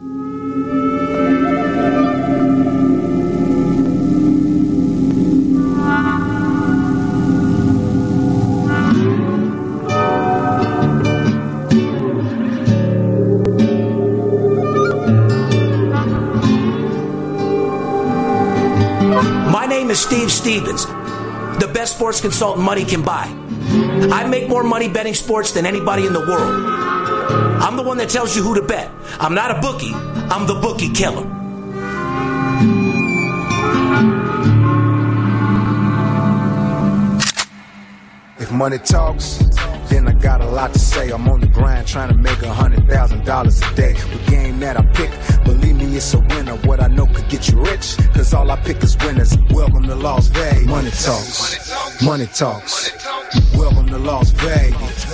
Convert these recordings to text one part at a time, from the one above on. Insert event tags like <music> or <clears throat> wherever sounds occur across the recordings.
My name is Steve Stevens, the best sports consultant money can buy. I make more money betting sports than anybody in the world. I'm the one that tells you who to bet. I'm not a bookie, I'm the bookie killer. If money talks, then I got a lot to say. I'm on the grind trying to make a hundred thousand dollars a day. The game that I pick, believe me, it's a winner. What I know could get you rich, cause all I pick is winners. Welcome to Las Vegas. Money talks, money talks. Welcome to Las Vegas.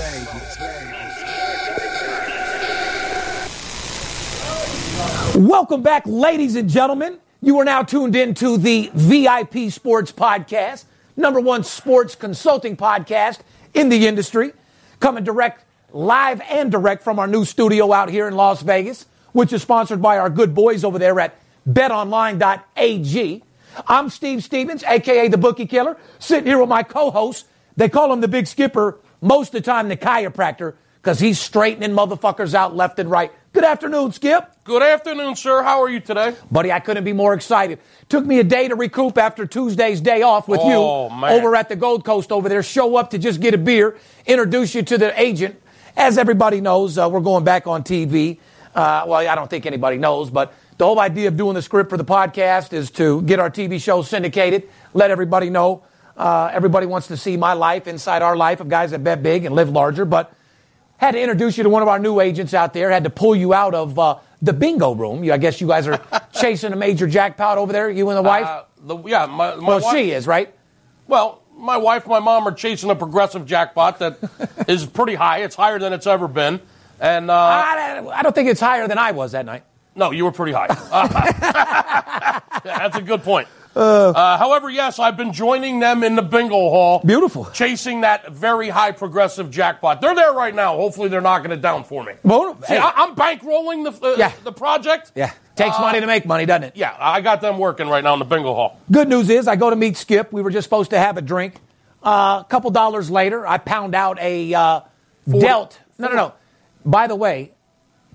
Welcome back, ladies and gentlemen. You are now tuned in to the VIP Sports Podcast, number one sports consulting podcast in the industry, coming direct, live and direct from our new studio out here in Las Vegas, which is sponsored by our good boys over there at betonline.ag. I'm Steve Stevens, aka the Bookie Killer, sitting here with my co-host. They call him the Big Skipper, most of the time the chiropractor, because he's straightening motherfuckers out left and right. Good afternoon, Skip. Good afternoon, sir. How are you today? Buddy, I couldn't be more excited. Took me a day to recoup after Tuesday's day off with Oh, you man. over at the Gold Coast over there. Show up to just get a beer, introduce you to the agent. As everybody knows, uh, we're going back on TV. Uh, well, I don't think anybody knows, but the whole idea of doing the script for the podcast is to get our TV show syndicated, let everybody know. Uh, everybody wants to see my life inside our life of guys that bet big and live larger, but had to introduce you to one of our new agents out there. Had to pull you out of uh, the bingo room. You, I guess you guys are <laughs> chasing a major jackpot over there. You and the wife. Uh, the, yeah, my, my well, wife, she is right. Well, my wife, and my mom are chasing a progressive jackpot that <laughs> is pretty high. It's higher than it's ever been. And uh, I, I don't think it's higher than I was that night. no, you were pretty high. Uh, <laughs> that's a good point. Uh, however, yes, I've been joining them in the bingo hall. Beautiful. Chasing that very high progressive jackpot. They're there right now. Hopefully, they're knocking it down for me. Well, See, hey. I, I'm bankrolling the, uh, Yeah. the project. Yeah, takes Uh, money to make money, doesn't it? Yeah, I got them working right now in the bingo hall. Good news is I go to meet Skip. We were just supposed to have a drink. Uh, a couple dollars later, I pound out a uh, dealt. No, no, no. By the way,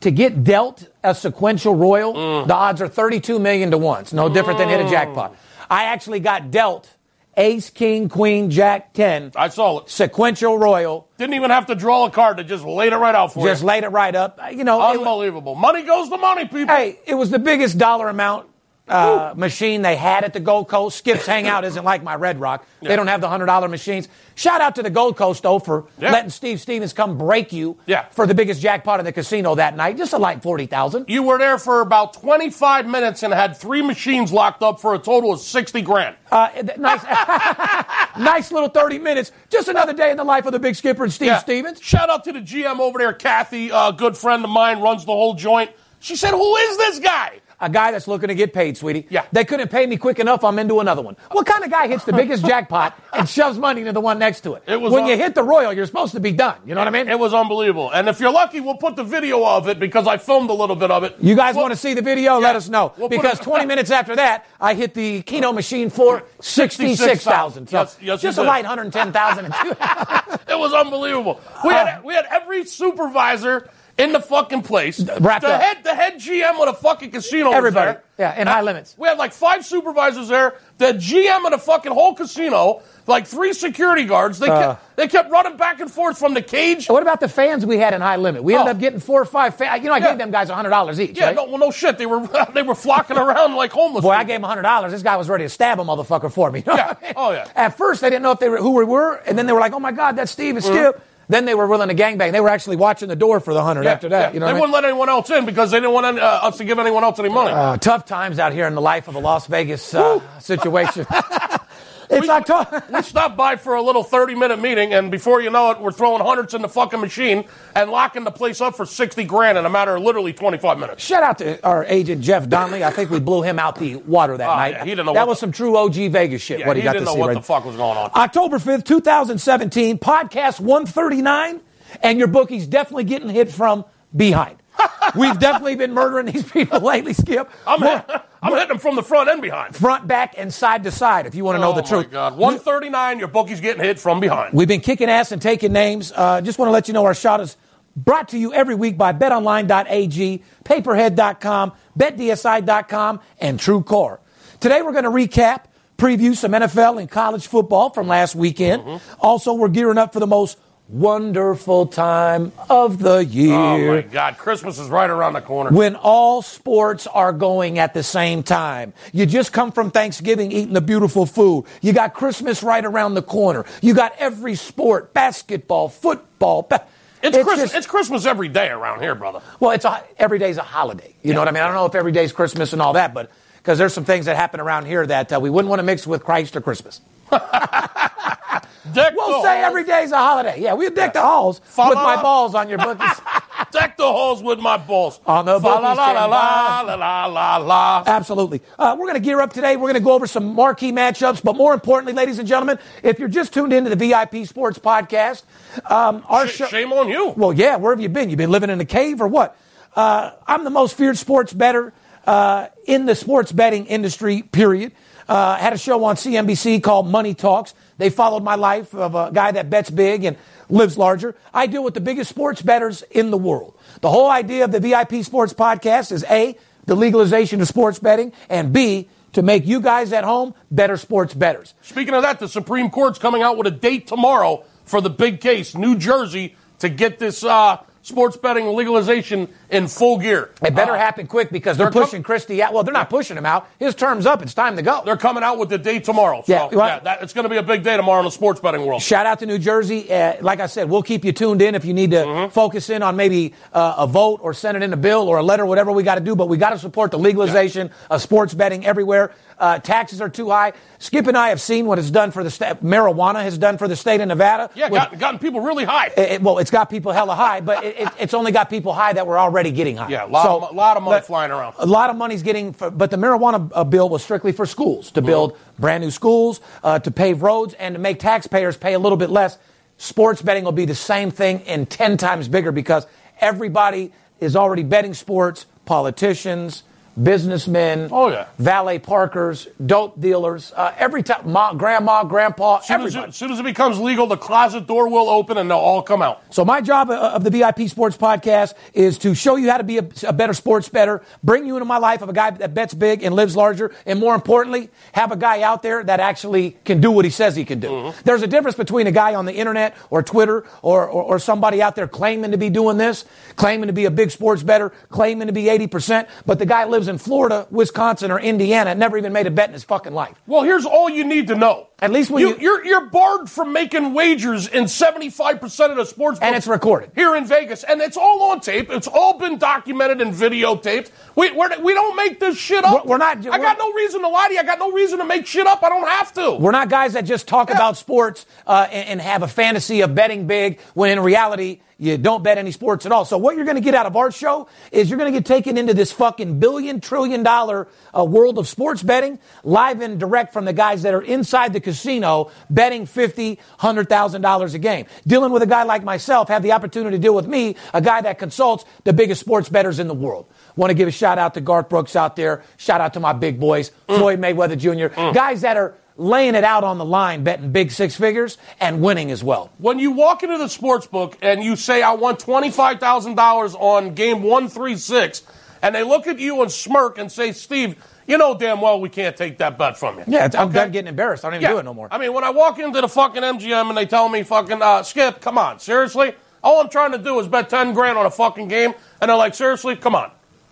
to get dealt a sequential royal, Mm. the odds are 32 million to one. It's no different than hit a jackpot. I actually got dealt ace, king, queen, jack, 10, I saw it. sequential royal. Didn't even have to draw a card. to just laid it right out for Just you. Just laid it right up. You know, Unbelievable. Money goes to money, people. Hey, it was the biggest dollar amount uh, machine they had at the Gold Coast. Skip's Hangout isn't like my Red Rock. They don't have the hundred dollar machines. Shout out to the Gold Coast though for Yeah. letting Steve Stevens come break you Yeah. for the biggest jackpot in the casino that night. Just a light forty thousand. You were there for about 25 minutes and had three machines locked up for a total of 60 grand. Uh, nice, <laughs> nice little thirty minutes. Just another day in the life of the Big Skipper and Steve Yeah. Stevens. Shout out to the GM over there, Kathy, a good friend of mine, runs the whole joint. She said, Who is this guy? A guy that's looking to get paid, sweetie. Yeah. They couldn't pay me quick enough. I'm into another one. What kind of guy hits the biggest jackpot <laughs> and shoves money into the one next to it? It was when un- you hit the royal, you're supposed to be done. You know what I mean? It was unbelievable. And if you're lucky, we'll put the video of it because I filmed a little bit of it. You guys Well, want to see the video? Let us know. We'll because 20 minutes after that, I hit the Keno machine for 66,000. So Yes, yes, just a light 110,000. <laughs> It was unbelievable. We had we had every supervisor in the fucking place. wrapped the up. head, the head GM of the fucking casino. was Everybody. Yeah, and high limits. We had like five supervisors there. The GM of the fucking whole casino, like three security guards. They Uh. kept, they kept running back and forth from the cage. What about the fans we had in high limit? We ended Oh. up getting four or five fans. You know, I Yeah. gave them guys hundred dollars each. Yeah, right? no, well, no shit. They were <laughs> they were flocking around like homeless. Boy, I people. gave him hundred dollars. This guy was ready to stab a motherfucker for me. <laughs> You know Yeah. I mean? Oh, yeah. At first, they didn't know if they were, who we were, and then they were like, "Oh my God, that's Steve and Skip." Then they were willing to gangbang. They were actually watching the door for the hundred Yeah, after that. yeah. You know, they what I mean? wouldn't let anyone else in because they didn't want any, uh, us to give anyone else any money. Uh, tough times out here in the life of a Las Vegas uh, situation. <laughs> it's October. <laughs> we stopped by for a little 30 minute meeting, and before you know it, we're throwing hundreds in the fucking machine and locking the place up for 60 grand in a matter of literally 25 minutes. Shout out to our agent Jeff Donnelly. I think we blew him out the water that Oh, night. yeah, he didn't know that was the- some true OG Vegas shit. Yeah, what he, he got didn't to know see what right the fuck was going on. October 5th, 2017, podcast 139, and your bookie's definitely getting hit from behind. <laughs> We've definitely been murdering these people lately, Skip. I'm, More- I'm hitting them from the front and behind. front, back, and side to side, if you want to know oh the truth. my God. 139, your bookie's getting hit from behind. We've been kicking ass and taking names. Uh, just want to let you know our shot is brought to you every week by betonline.ag, payperhead.com, betdsi.com, and TrueCar. Today we're going to recap, preview some NFL and college football from last weekend. Mm-hmm. Also, we're gearing up for the most wonderful time of the year. Oh my God, Christmas is right around the corner. when all sports are going at the same time. You just come from Thanksgiving eating the beautiful food. You got Christmas right around the corner. You got every sport, basketball, football. Ba- It's, Christmas. just- it's Christmas every day around here, brother. well, it's a, every day's a holiday. You know what I mean? I don't know if every day's Christmas and all that, but because there's some things that happen around here that uh, we wouldn't want to mix with Christ or Christmas. <laughs> Deck We'll the say halls- every day's a holiday. Yeah, we'll deck the halls Fa with my balls on your bookies. <laughs> Deck the halls with my balls. On the bookies la la la la la la la. Absolutely. Uh, we're going to gear up today. We're going to go over some marquee matchups, but more importantly, ladies and gentlemen, if you're just tuned into the VIP Sports Podcast, um, our Sh- show. Shame on you. Well, yeah, where have you been? You've been living in a cave or what? Uh, I'm the most feared sports better uh, in the sports betting industry, period. Uh, had a show on CNBC called Money Talks. They followed my life of a guy that bets big and lives larger. I deal with the biggest sports bettors in the world. The whole idea of the VIP Sports Podcast is A, the legalization of sports betting, and B, to make you guys at home better sports bettors. Speaking of that, the Supreme Court's coming out with a date tomorrow for the big case, New Jersey, to get this uh, sports betting legalization in full gear. It better Uh, happen quick because they're, they're com- pushing Christie out. Well, they're not pushing him out. His term's up. It's time to go. They're coming out with the date tomorrow. So, Yeah, yeah, that, it's going to be a big day tomorrow in the sports betting world. Shout out to New Jersey. Uh, like I said, we'll keep you tuned in if you need to Mm-hmm. focus in on maybe uh, a vote or send it in a bill or a letter, whatever we got to do. But we got to support the legalization of sports betting everywhere. Uh, taxes are too high. Skip and I have seen what it's done for the state. Marijuana has done for the state of Nevada. Yeah, With- got, gotten people really high. it- it- well, it's got people hella high, but it, it, it's only got people high that were already getting high. Yeah, a lot of mo- lot of money flying around. A lot of money's getting, for, but the marijuana uh, bill was strictly for schools to build brand new schools, uh, to pave roads, and to make taxpayers pay a little bit less. Sports betting will be the same thing and ten times bigger because everybody is already betting sports. Politicians. Businessmen, Oh, yeah. valet parkers, dope dealers, uh, every time, ma, grandma, grandpa, As soon as, everybody. as soon as it becomes legal, the closet door will open and they'll all come out. So my job uh, of the VIP Sports Podcast is to show you how to be a, a better sports better, bring you into my life of a guy that bets big and lives larger, and more importantly, have a guy out there that actually can do what he says he can do. There's a difference between a guy on the internet or Twitter or, or, or somebody out there claiming to be doing this, claiming to be a big sports better, claiming to be 80%, but the guy lives in Florida, Wisconsin, or Indiana, never even made a bet in his fucking life. Well, here's all you need to know. At least when you, you- you're you're barred from making wagers in 75% of the sports And it's recorded. here in Vegas, and it's all on tape. It's all been documented and videotaped. We we're, we don't make this shit up. We're- we're not- I got no reason to lie to you. I got no reason to make shit up. I don't have to. We're not guys that just talk about sports uh, and, and have a fantasy of betting big when in reality you don't bet any sports at all. So what you're going to get out of our show is you're going to get taken into this fucking billion trillion dollar uh, world of sports betting live and direct from the guys that are inside the casino betting fifty, hundred thousand dollars a game. Dealing with a guy like myself, have the opportunity to deal with me, a guy that consults the biggest sports bettors in the world. Want to give a shout out to Garth Brooks out there. Shout out to my big boys, Floyd Mayweather Jr. Guys that are laying it out on the line, betting big six figures and winning as well. When you walk into the sports book and you say, I want $25,000 on game 136, and they look at you and smirk and say, Steve, you know damn well we can't take that bet from you. Yeah, it's, I'm done getting embarrassed. I don't even do it no more. I mean, when I walk into the fucking MGM and they tell me, fucking, uh, Skip, come on, seriously? All I'm trying to do is bet 10 grand on a fucking game, and they're like, seriously, come on.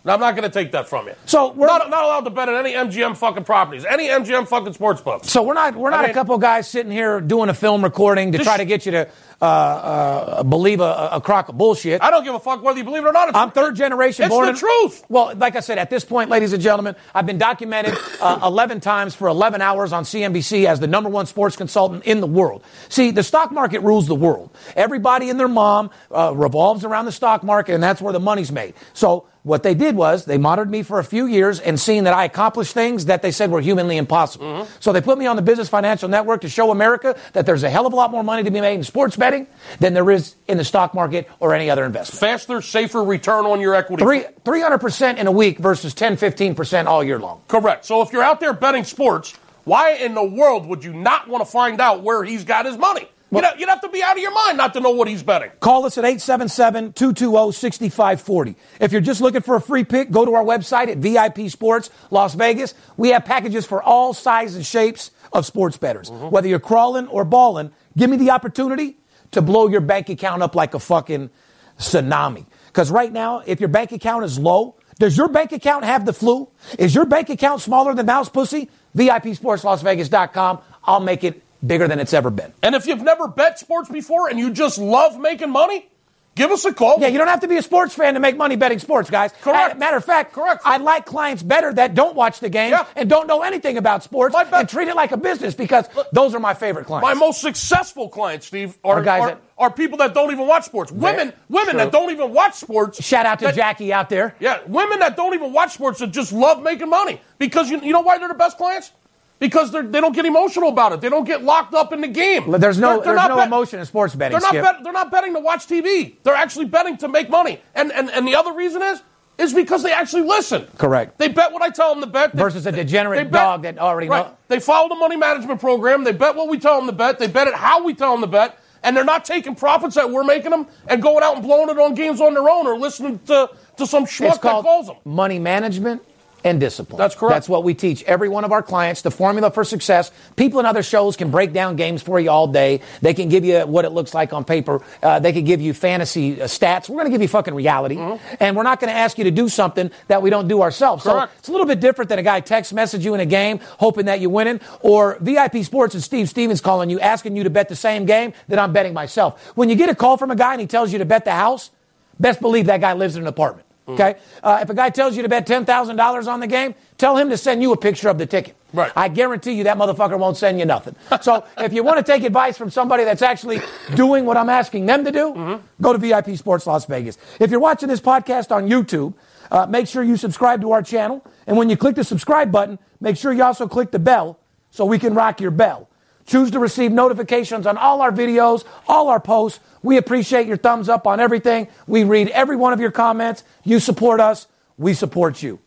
I'm not going to take that from you. So we're not, not allowed to bet at any MGM fucking properties, any MGM fucking sports books. So we're not we're not I mean- a couple guys sitting here doing a film recording to try to get you to uh, uh, believe a, a crock of bullshit. I don't give a fuck whether you believe it or not. It's, I'm third generation It's born. the in- truth. Well, like I said, at this point, ladies and gentlemen, I've been documented uh, 11 times for 11 hours on CNBC as the number one sports consultant in the world. See, the stock market rules the world. Everybody and their mom uh, revolves around the stock market, and that's where the money's made. So what they did was they monitored me for a few years and seeing that I accomplished things that they said were humanly impossible. Mm-hmm. So they put me on the Business Financial Network to show America that there's a hell of a lot more money to be made in sports betting than there is in the stock market or any other investment. Faster, safer return on your equity. Three, 300% in a week versus 10, 15% all year long. Correct. So if you're out there betting sports, why in the world would you not want to find out where he's got his money? You'd, have, you'd have to be out of your mind not to know what he's betting. Call us at 877-220-6540. If you're just looking for a free pick, go to our website at VIP Sports Las Vegas. We have packages for all sizes and shapes of sports bettors. Mm-hmm. Whether you're crawling or balling, give me the opportunity to blow your bank account up like a fucking tsunami. Because right now, if your bank account is low, does your bank account have the flu? Is your bank account smaller than mouse pussy? VIPSportsLasVegas.com. I'll make it bigger than it's ever been. And if you've never bet sports before and you just love making money, give us a call. Yeah, you don't have to be a sports fan to make money betting sports, guys. Correct. Matter of fact, Correct. I like clients better that don't watch the games Yeah. and don't know anything about sports bet- and treat it like a business because those are my favorite clients. My most successful clients, Steve, are, Are guys are, that- are people that don't even watch sports. Women, women true. that don't even watch sports. Shout out to that- Jackie out there. Yeah, women that don't even watch sports that just love making money because you, you know why they're the best clients? Because they're, don't get emotional about it. They don't get locked up in the game. There's no, They're- they're there's not no bet- emotion in sports betting. They're not, bet, they're not betting to watch TV. They're actually betting to make money. And, and, and the other reason is, is because they actually listen. Correct. They bet what I tell them to bet. They- Versus a degenerate they bet- dog that already right. know- They follow the money management program. They bet what we tell them to bet. They bet it how we tell them to bet. And they're not taking profits that we're making them and going out and blowing it on games on their own or listening to, to some schmuck that calls them. money management and discipline. That's correct. That's what we teach every one of our clients. The formula for success. People in other shows can break down games for you all day. They can give you what it looks like on paper. Uh, they can give you fantasy uh, stats. We're going to give you fucking reality, and we're not going to ask you to do something that we don't do ourselves. Mm-hmm. Correct. So it's a little bit different than a guy text message you in a game hoping that you're winning, or VIP Sports and Steve Stevens calling you asking you to bet the same game that I'm betting myself. When you get a call from a guy and he tells you to bet the house, best believe that guy lives in an apartment. Okay? Uh, if a guy tells you to bet $10,000 on the game, tell him to send you a picture of the ticket. Right. I guarantee you that motherfucker won't send you nothing. <laughs> So if you want to take advice from somebody that's actually <coughs> doing what I'm asking them to do, go to VIP Sports Las Vegas. If you're watching this podcast on YouTube, uh, make sure you subscribe to our channel. And when you click the subscribe button, make sure you also click the bell so we can rock your bell. Choose to receive notifications on all our videos, all our posts. We appreciate your thumbs up on everything. We read every one of your comments. You support us. We support you.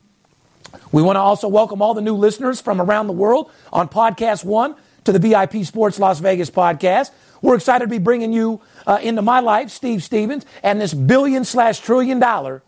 We want to also welcome all the new listeners from around the world on Podcast One to the VIP Sports Las Vegas podcast. We're excited to be bringing you uh, into my life, Steve Stevens, and this billion slash trillion dollar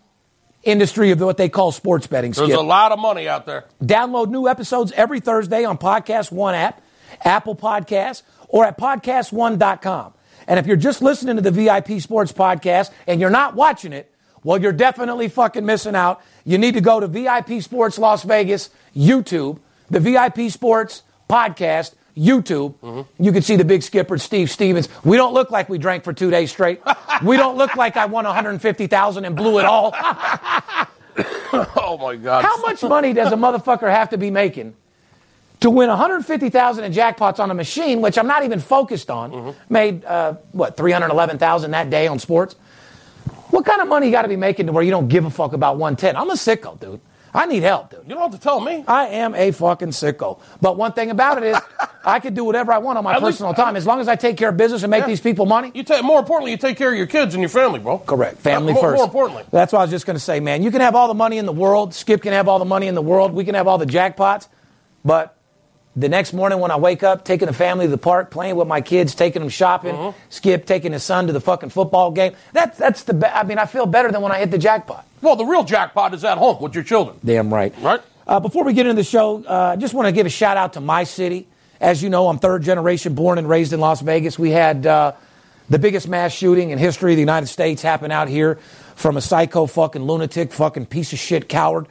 industry of what they call sports betting. There's a lot of money out there. Download new episodes every Thursday on Podcast One app, Apple Podcasts, or at podcastone.com. And if you're just listening to the VIP Sports Podcast and you're not watching it, well, you're definitely fucking missing out. You need to go to VIP Sports Las Vegas YouTube, the VIP Sports Podcast YouTube. Mm-hmm. You can see the big skipper, Steve Stevens. We don't look like we drank for two days straight. <laughs> we don't look like I won 150,000 and blew it all. <laughs> Oh my God! How much money does a motherfucker have to be making to win 150,000 in jackpots on a machine, which I'm not even focused on? Made uh, what 311,000 that day on sports. What kind of money you got to be making to where you don't give a fuck about 110? I'm a sicko, dude. I need help, dude. You don't have to tell me. I am a fucking sicko. But one thing about it is, <laughs> I can do whatever I want on my At least- personal time as long as I take care of business and make Yeah. these people money. You take more importantly, you take care of your kids and your family, bro. Correct. Family more, first. More importantly, That's what I was just going to say, man. You can have all the money in the world. Skip can have all the money in the world. We can have all the jackpots. But the next morning when I wake up, taking the family to the park, playing with my kids, taking them shopping, Uh-huh. Skip taking his son to the fucking football game. That's that's the. Be- I mean, I feel better than when I hit the jackpot. Well, the real jackpot is at home with your children. Damn right. Right. Uh, before we get into the show, uh, I just want to give a shout out to my city. As you know, I'm third generation born and raised in Las Vegas. We had uh, the biggest mass shooting in history of the United States happen out here from a psycho fucking lunatic, fucking piece of shit coward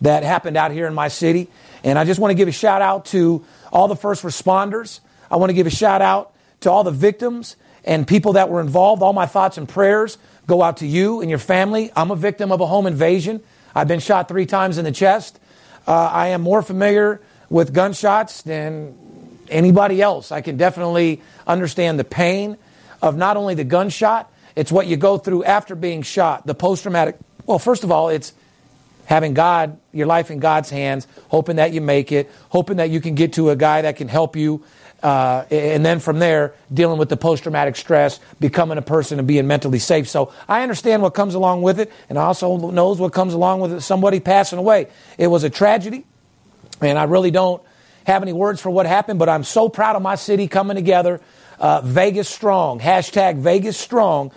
that happened out here in my city. And I just want to give a shout out to all the first responders. I want to give a shout out to all the victims and people that were involved. All my thoughts and prayers go out to you and your family. I'm a victim of a home invasion. I've been shot three times in the chest. Uh, I am more familiar with gunshots than anybody else. I can definitely understand the pain of not only the gunshot, it's what you go through after being shot, the post traumatic. Well, first of all, it's having God, your life in God's hands, hoping that you make it, hoping that you can get to a guy that can help you. Uh, and then from there, dealing with the post traumatic stress, becoming a person and being mentally safe. So I understand what comes along with it, and I also knows what comes along with it, somebody passing away. It was a tragedy, and I really don't have any words for what happened, but I'm so proud of my city coming together. Uh, Vegas strong, hashtag Vegas strong.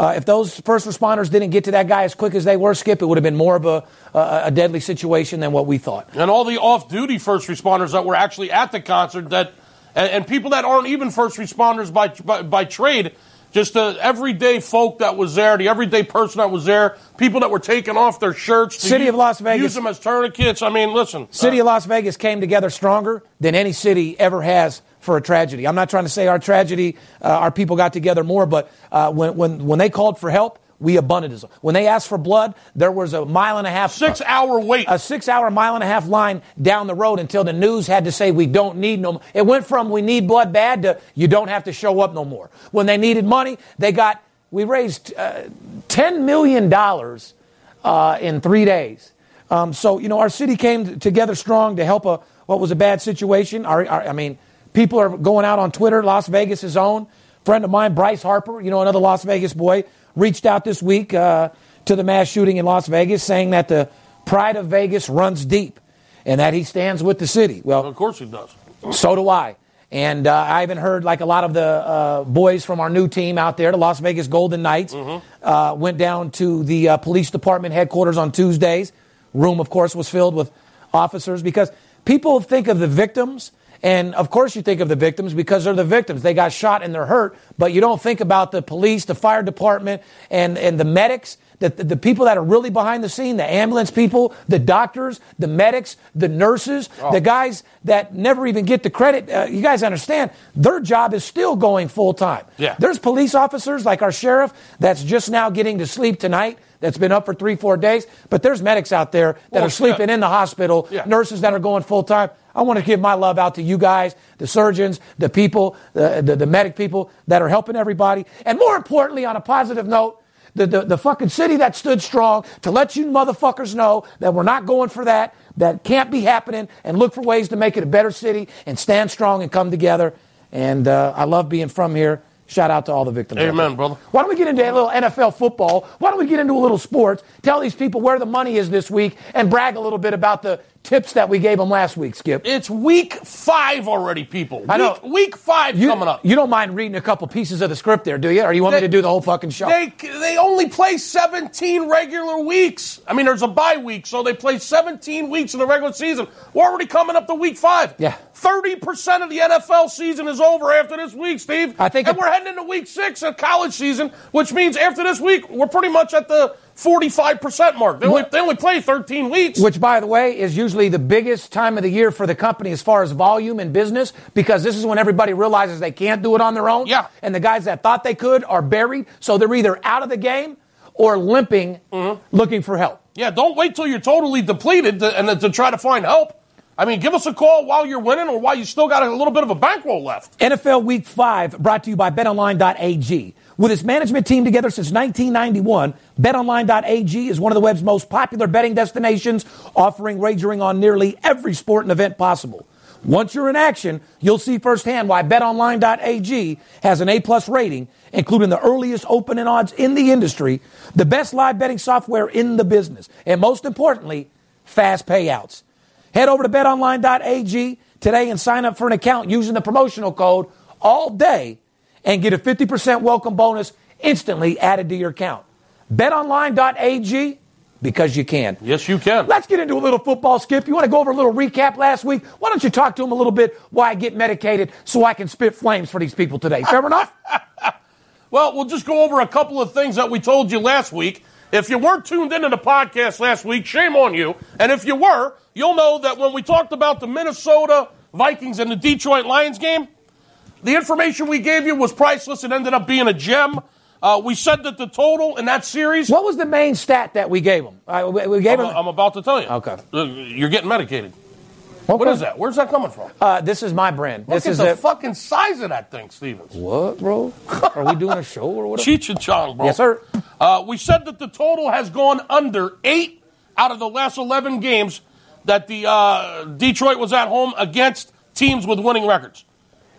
Uh, if those first responders didn't get to that guy as quick as they were, Skip, it would have been more of a, a, a deadly situation than what we thought. And all the off-duty first responders that were actually at the concert that, and, and people that aren't even first responders by, by, by trade, just the everyday folk that was there, the everyday person that was there, people that were taking off their shirts. City use, of Las Vegas. Use them as tourniquets. I mean, listen. City uh, of Las Vegas came together stronger than any city ever has for a tragedy. I'm not trying to say our tragedy, uh, our people got together more, but uh, when, when, when they called for help, we abundantly. When they asked for blood, there was a mile and a half. Six hour wait. A six hour, mile and a half line down the road until the news had to say we don't need no more. It went from we need blood bad to you don't have to show up no more. When they needed money, they got, we raised uh, $10 million uh, in three days. Um, so, you know, our city came together strong to help a, what was a bad situation. Our, our, I mean, people are going out on Twitter. Las Vegas' is own. Friend of mine, Bryce Harper, you know, another Las Vegas boy, reached out this week uh, to the mass shooting in Las Vegas saying that the pride of Vegas runs deep and that he stands with the city. Well, of course he does. so do I. And uh, I even heard like a lot of the uh, boys from our new team out there, the Las Vegas Golden Knights, uh, went down to the uh, police department headquarters on Tuesdays. Room, of course, was filled with officers because people think of the victims. And of course, you think of the victims because they're the victims. They got shot and they're hurt, but you don't think about the police, the fire department, and, and the medics the, the, the people that are really behind the scene, the ambulance people, the doctors, the medics, the nurses, the guys that never even get the credit. Uh, you guys understand, their job is still going full time. Yeah. There's police officers like our sheriff that's just now getting to sleep tonight. That's been up for three, four days. But there's medics out there that Well, are sleeping yeah. in the hospital, Yeah. nurses that are going full time. I want to give my love out to you guys, the surgeons, the people, the, the, the medic people that are helping everybody. And more importantly, on a positive note, the, the, the fucking city that stood strong to let you motherfuckers know that we're not going for that, that can't be happening, and look for ways to make it a better city and stand strong and come together. And uh, I love being from here. Shout out to all the victims. Amen, brother. Why don't we get into a little NFL football? Why don't we get into a little sports? Tell these people where the money is this week and brag a little bit about the tips that we gave them last week, Skip. It's week five already, people. I know. Week, week five You, coming up. you don't mind reading a couple pieces of the script there, do you? Or you want me to do the whole fucking show? They they only play 17 regular weeks. I mean, there's a bye week, so they play 17 weeks in the regular season. We're already coming up to week five. Yeah. 30% of the NFL season is over after this week, Steve. I think and it- we're heading into week six of college season, which means after this week, we're pretty much at the 45% mark. They only, they only play 13 weeks. Which, by the way, is usually the biggest time of the year for the company as far as volume and business, because this is when everybody realizes they can't do it on their own. Yeah. And the guys that thought they could are buried, so they're either out of the game or limping, mm-hmm. looking for help. Yeah, don't wait till you're totally depleted to, and to try to find help. I mean, give us a call while you're winning or while you still got a little bit of a bankroll left. NFL Week 5 brought to you by betonline.ag. With its management team together since 1991, betonline.ag is one of the web's most popular betting destinations, offering wagering on nearly every sport and event possible. Once you're in action, you'll see firsthand why betonline.ag has an A-plus rating, including the earliest opening odds in the industry, the best live betting software in the business, and most importantly, fast payouts. Head over to betonline.ag today and sign up for an account using the promotional code all day and get a 50% welcome bonus instantly added to your account. BetOnline.ag because you can. Yes, you can. Let's get into a little football, Skip. You want to go over a little recap last week? Why don't you talk to him a little bit why I get medicated so I can spit flames for these people today? Fair enough? <laughs> Well, we'll just go over a couple of things that we told you last week. If you weren't tuned into the podcast last week, shame on you. And if you were, you'll know that when we talked about the Minnesota Vikings and the Detroit Lions game, the information we gave you was priceless. It ended up being a gem. Uh, we said that the total in that series. What was the main stat that we gave them? Uh, we, gave I'm, him. I'm about to tell you. Okay. Uh, You're getting medicated. Okay. What is that? Where's that coming from? Uh, this is my brand. Look this at is the a, fucking size of that thing, Stevens. what, bro? Are we doing a show or what? Cheech and Chong, bro. Yes, sir. Uh, we said that the total has gone under eight out of the last 11 games that the uh, Detroit was at home against teams with winning records.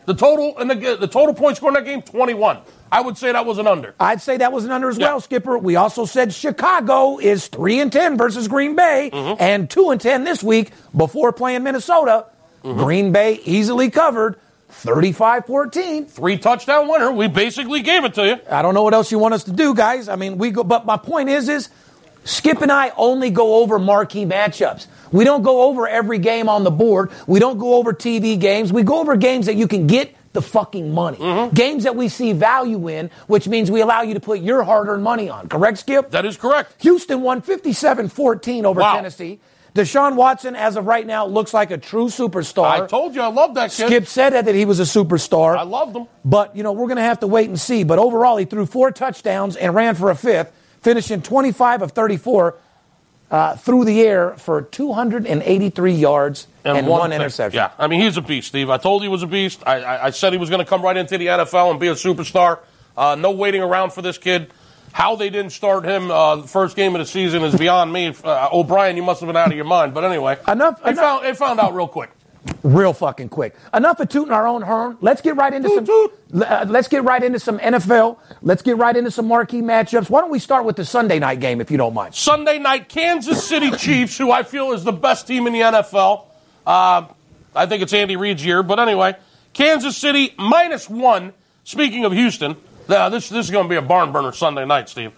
The total in the, the total point score in that game, 21. I would say that was an under. I'd say that was an under as Yeah. well, Skipper. We also said Chicago is three and ten versus Green Bay, Mm-hmm. and two and ten this week before playing Minnesota. Mm-hmm. Green Bay easily covered 35-14. Three touchdown winner. We basically gave it to you. I don't know what else you want us to do, guys. I mean, we go, but my point is, is Skip and I only go over marquee matchups. We don't go over every game on the board. We don't go over TV games. We go over games that you can get the fucking money. Mm-hmm. Games that we see value in, which means we allow you to put your hard-earned money on. Correct, Skip? That is correct. Houston won 57-14 over Wow. Tennessee. Deshaun Watson, as of right now, looks like a true superstar. I told you I love that kid. Skip said that he was a superstar. I love him. But, you know, we're going to have to wait and see. But overall, he threw four touchdowns and ran for a fifth, finishing 25 of 34 uh, through the air for 283 yards and, one, thing. interception. Yeah, I mean, he's a beast, Steve. I told you he was a beast. I, I, I said he was going to come right into the NFL and be a superstar. Uh, no waiting around for this kid. How they didn't start him uh, the first game of the season is beyond me. Uh, O'Brien, you must have been out of your mind. But anyway, Enough- They enough- found, they found out real quick. Real fucking quick. Enough of tooting our own horn. Let's get right into Toot, some. toot. Uh, let's get right into some NFL. Let's get right into some marquee matchups. Why don't we start with the Sunday night game, if you don't mind? Sunday night, Kansas City Chiefs, who I feel is the best team in the NFL. Uh, I think it's Andy Reid's year, but anyway, Kansas City minus one. Speaking of Houston, uh, this this is going to be a barn burner Sunday night, Steve.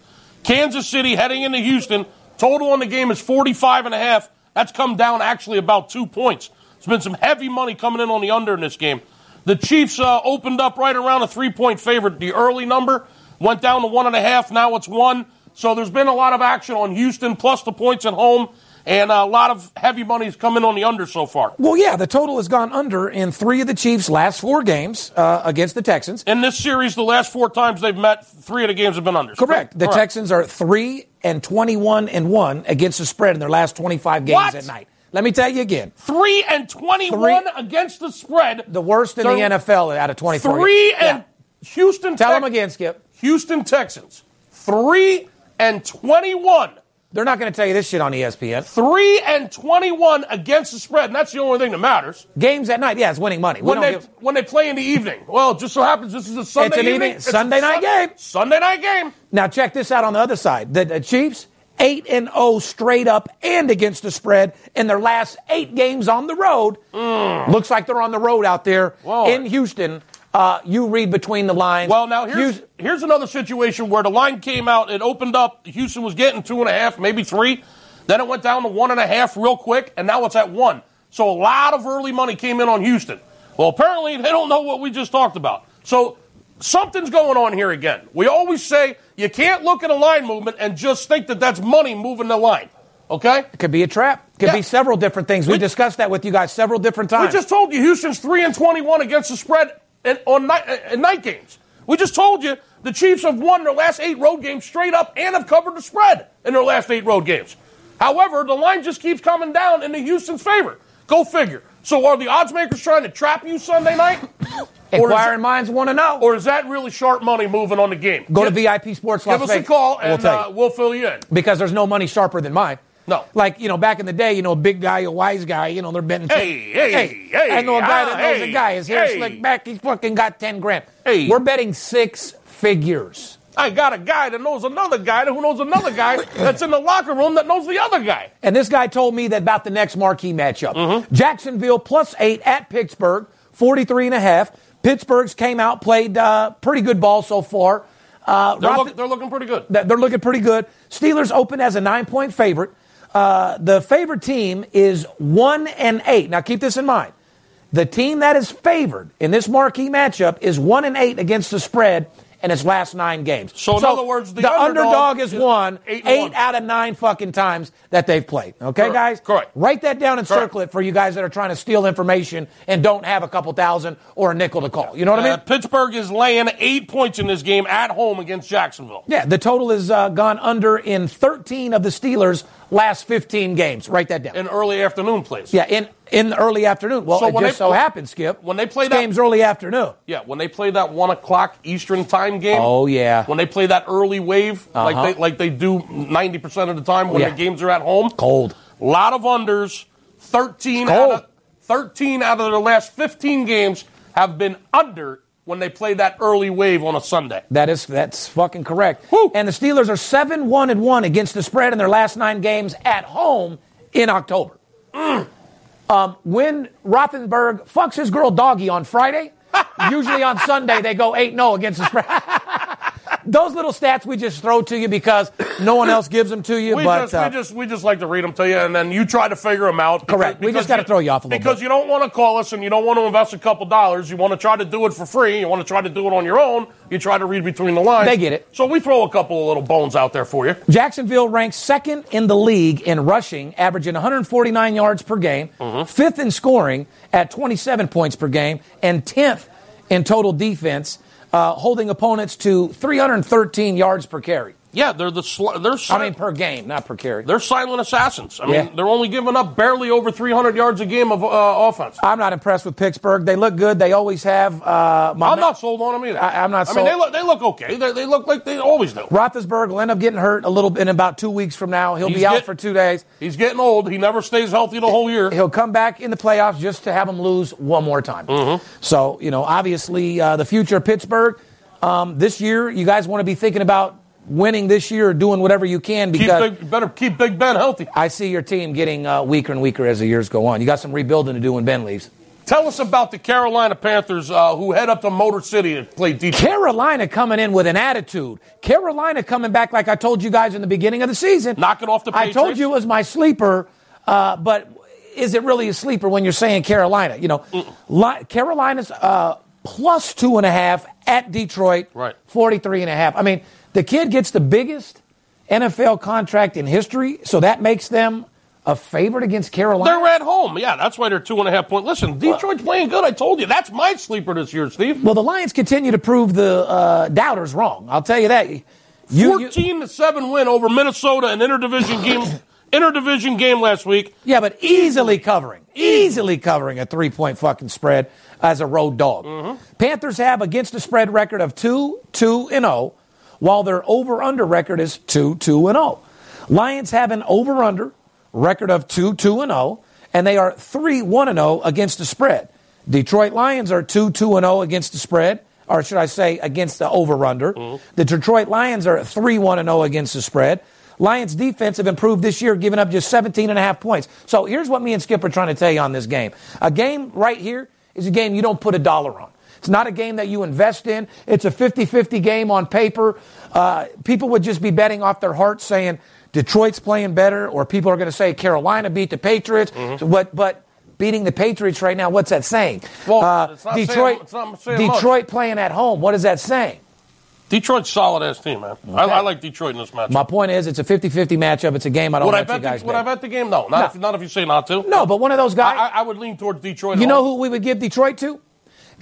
Kansas City heading into Houston. Total on the game is 45 and a half. That's come down actually about two points. There's been some heavy money coming in on the under in this game. The Chiefs uh, opened up right around a three point favorite. The early number went down to one and a half. Now it's one. So there's been a lot of action on Houston plus the points at home, and a lot of heavy money's come in on the under so far. Well, yeah, the total has gone under in three of the Chiefs' last four games uh, against the Texans. In this series, the last four times they've met, three of the games have been under. Correct. The right. Texans are three and twenty-one and one against the spread in their last twenty-five games What? at night. Let me tell you again, Three and 21 Three- against the spread. the worst in They're the NFL out of twenty-four. Three Yeah. and Houston. Tell Tex- them again, Skip. Houston Texans. Three and 21. They're not going to tell you this shit on ESPN. Three and 21 against the spread, and that's the only thing that matters. Games at night, yeah, it's winning money. We When don't they give- when they play in the evening. Well, it just so happens this is a Sunday an evening. evening- It's a Sunday night Sun- game. Sunday night game. Now check this out on the other side. The, the Chiefs eight and zero straight up and against the spread in their last eight games on the road. Looks like they're on the road out there Mm. Whoa. in Houston. Uh, you read between the lines. Well, now here's Houston- here's another situation where the line came out. It opened up. Houston was getting two and a half, maybe three. Then it went down to one and a half real quick, and now it's at one. So a lot of early money came in on Houston. Well, apparently they don't know what we just talked about. So something's going on here again. We always say you can't look at a line movement and just think that that's money moving the line. Okay? It could be a trap. It Could Yeah. be several different things. We, We- discussed that with you guys several different times. We just told you Houston's three and twenty-one against the spread in, on night, uh, in night games. We just told you the Chiefs have won their last eight road games straight up and have covered the spread in their last eight road games. However, the line just keeps coming down in the Houston's favor. Go figure. So are the odds makers trying to trap you Sunday night? <gasps> Inquiring minds want to know. or is that really sharp money moving on the game? Go to VIP Sports Las Give us a Vegas. call We'll and tell uh, we'll fill you in. because there's no money sharper than mine. No. Like, you know, back in the day, you know, a big guy, a wise guy, you know, they're betting. Hey, hey, hey, I know a guy ah, that knows hey, a guy. His hair hey. slicked back. He's fucking got 10 grand. Hey. We're betting six figures. I got a guy that knows another guy who knows another guy that's in the locker room that knows the other guy. And this guy told me that about the next marquee matchup. Mm-hmm. Jacksonville plus eight at Pittsburgh, 43 and a half. Pittsburgh's came out, played uh, pretty good ball so far. Uh, They're, look, they're looking pretty good. They're looking pretty good. Steelers open as a nine point favorite. Uh, the favorite team is one and eight. Now keep this in mind. The team that is favored in this marquee matchup is one and eight against the spread in its last nine games. So in other words, the underdog, underdog is is won eight eight, out of nine fucking times that they've played. Okay, Correct. guys? Correct. Write that down and Correct. circle it for you guys that are trying to steal information and don't have a couple thousand or a nickel to call. You know what I Uh, mean? Pittsburgh is laying eight points in this game at home against Jacksonville. Yeah, the total has uh, gone under in 13 of the Steelers' last 15 games. Write that down. in early afternoon plays. yeah, in in the early afternoon. Well, So it when just they- so happens, Skip. when they play that- game's early afternoon. Yeah, when they play that one o'clock Eastern time game. Oh, yeah. When they play that early wave, Uh-huh. like they like they do ninety percent of the time when Yeah. the games are at home. Cold. A lot of unders. Thirteen out of thirteen out of their last fifteen games have been under when they play that early wave on a Sunday. That is that's fucking correct. Whew. And the Steelers are seven one and one against the spread in their last nine games at home in October. Mm. Um, when Roethlisberger fucks his girl doggy on Friday, <laughs> usually on Sunday they go eight 0 against the spread. <laughs> Those little stats we just throw to you because no one else gives them to you. We, but just, uh, we just we just like to read them to you, and then you try to figure them out. because- Correct. We just gotta throw you off a little because bit. you don't want to call us and you don't want to invest a couple dollars. You want to try to do it for free. You want to try to do it on your own. You try to read between the lines. They get it. So we throw a couple of little bones out there for you. Jacksonville ranks second in the league in rushing, averaging 149 yards per game, Mm-hmm. fifth in scoring at 27 points per game, and 10th in total defense, uh, holding opponents to 313 yards per carry. Yeah, they're the sl- they're si- I mean, per game, not per carry. they're silent assassins. I Yeah. mean, they're only giving up barely over 300 yards a game of uh, offense. I'm not impressed with Pittsburgh. They look good. They always have. Uh, my I'm not sold on them either. I- I'm not Sold. I mean, they look they look okay. They, they look like they always do. Roethlisberger will end up getting hurt a little bit in about two weeks from now. He'll He's be out get- for two days. He's getting old. He never stays healthy the whole year. He'll come back in the playoffs just to have him lose one more time. Mm-hmm. So, you know, obviously uh, the future of Pittsburgh um, this year, you guys want to be thinking about winning this year or doing whatever you can Keep because big, better keep Big Ben healthy. I see your team getting uh, weaker and weaker as the years go on. You got some rebuilding to do when Ben leaves. Tell us about the Carolina Panthers uh, who head up to Motor City to play Detroit. Carolina coming in with an attitude. Carolina coming back, like I told you guys in the beginning of the season. Knocking off the I told you it was my sleeper, uh, but is it really a sleeper when you're saying Carolina? You know, li- Carolina's uh, plus two and a half at Detroit, Right. 43 and a half. I mean, the kid gets the biggest NFL contract in history, so that makes them a favorite against Carolina. They're at home. Yeah, that's why they're two and a half point. Listen, Detroit's playing good. I told you. That's my sleeper this year, Steve. well, the Lions continue to prove the uh, doubters wrong. I'll tell you that. You- you- 14 to 7 win over Minnesota, an interdivision <laughs> game. Interdivision game last week. Yeah, but easily covering, easily covering a three point fucking spread as a road dog. Panthers have against the spread record of 2 2 and 0, while their over under record is 2 2 and 0. Lions have an over under record of 2 2 and 0, and they are 3 1 and 0 against the spread. Detroit Lions are 2 2 and 0 against the spread, or should I say against the over under. Mm-hmm. The Detroit Lions are 3 1 and 0 against the spread. Lions defense have improved this year, giving up just 17 and a half points. So here's what me and Skip are trying to tell you on this game. A game right here is a game you don't put a dollar on. It's not a game that you invest in. It's a 50-50 game on paper. Uh, people would just be betting off their hearts saying Detroit's playing better, or people are going to say Carolina beat the Patriots. So what, but beating the Patriots right now, what's that saying? Well, Uh, it's not saying- Detroit, it's not much. Detroit playing at home. What is that saying? Detroit's solid ass team, man. I, I like Detroit in this match. My point is, it's a 50-50 matchup. It's a game I don't would I let you bet? guys The, would I bet. bet the game? No, not, No. If, not if you say not to. No, but one of those guys. I, I would lean towards Detroit. you know who we would give Detroit to?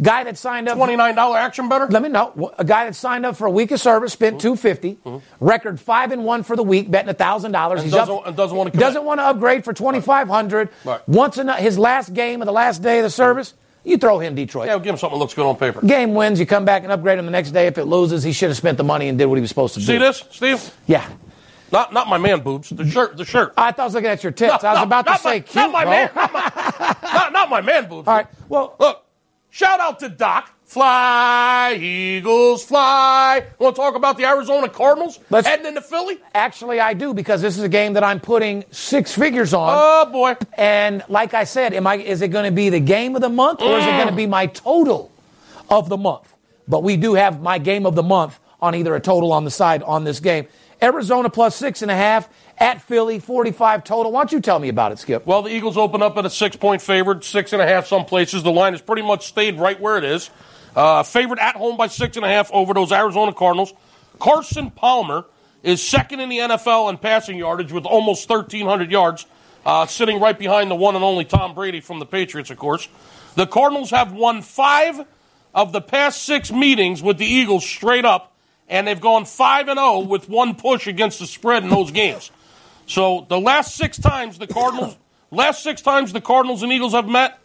Guy that signed up. Twenty nine dollar action better. Let me know. A guy that signed up for a week of service, spent Mm-hmm. two fifty, record five and one for the week, betting thousand dollars. And doesn't- and doesn't wanna doesn't want to upgrade for twenty five hundred. Right. Once in his last game of the last day of the service, you throw him Detroit. Yeah, give him something that looks good on paper. Game wins, you come back and upgrade him the next day. If it loses, he should have spent the money and did what he was supposed to See do. See this, Steve? Yeah. Not not my man boobs. The shirt. The shirt. I thought I was looking at your tits. I was No, about to not say my, cute, not my bro. man. Not my, <laughs> not, not my man boobs. All right. Well, Look, shout out to Doc. Fly, Eagles, fly. Want to talk about the Arizona Cardinals Let's- heading into Philly? Actually, I do because this is a game that I'm putting six figures on. Oh boy. And like I said, am I is it going to be the game of the month or is it going to be my total of the month? But we do have my game of the month on either a total on the side on this game. Arizona plus six and a half at Philly, 45 total. Why don't you tell me about it, Skip? Well, the Eagles open up at a six point favorite, six and a half some places. The line has pretty much stayed right where it is. Uh, favored at home by six and a half over those Arizona Cardinals. Carson Palmer is second in the NFL in passing yardage with almost 1,300 yards, uh, sitting right behind the one and only Tom Brady from the Patriots, of course. The Cardinals have won five of the past six meetings with the Eagles straight up, and they've gone 5 and 0 with one push against the spread in those games. So the last six times the Cardinals, <coughs> last six times the Cardinals and Eagles have met,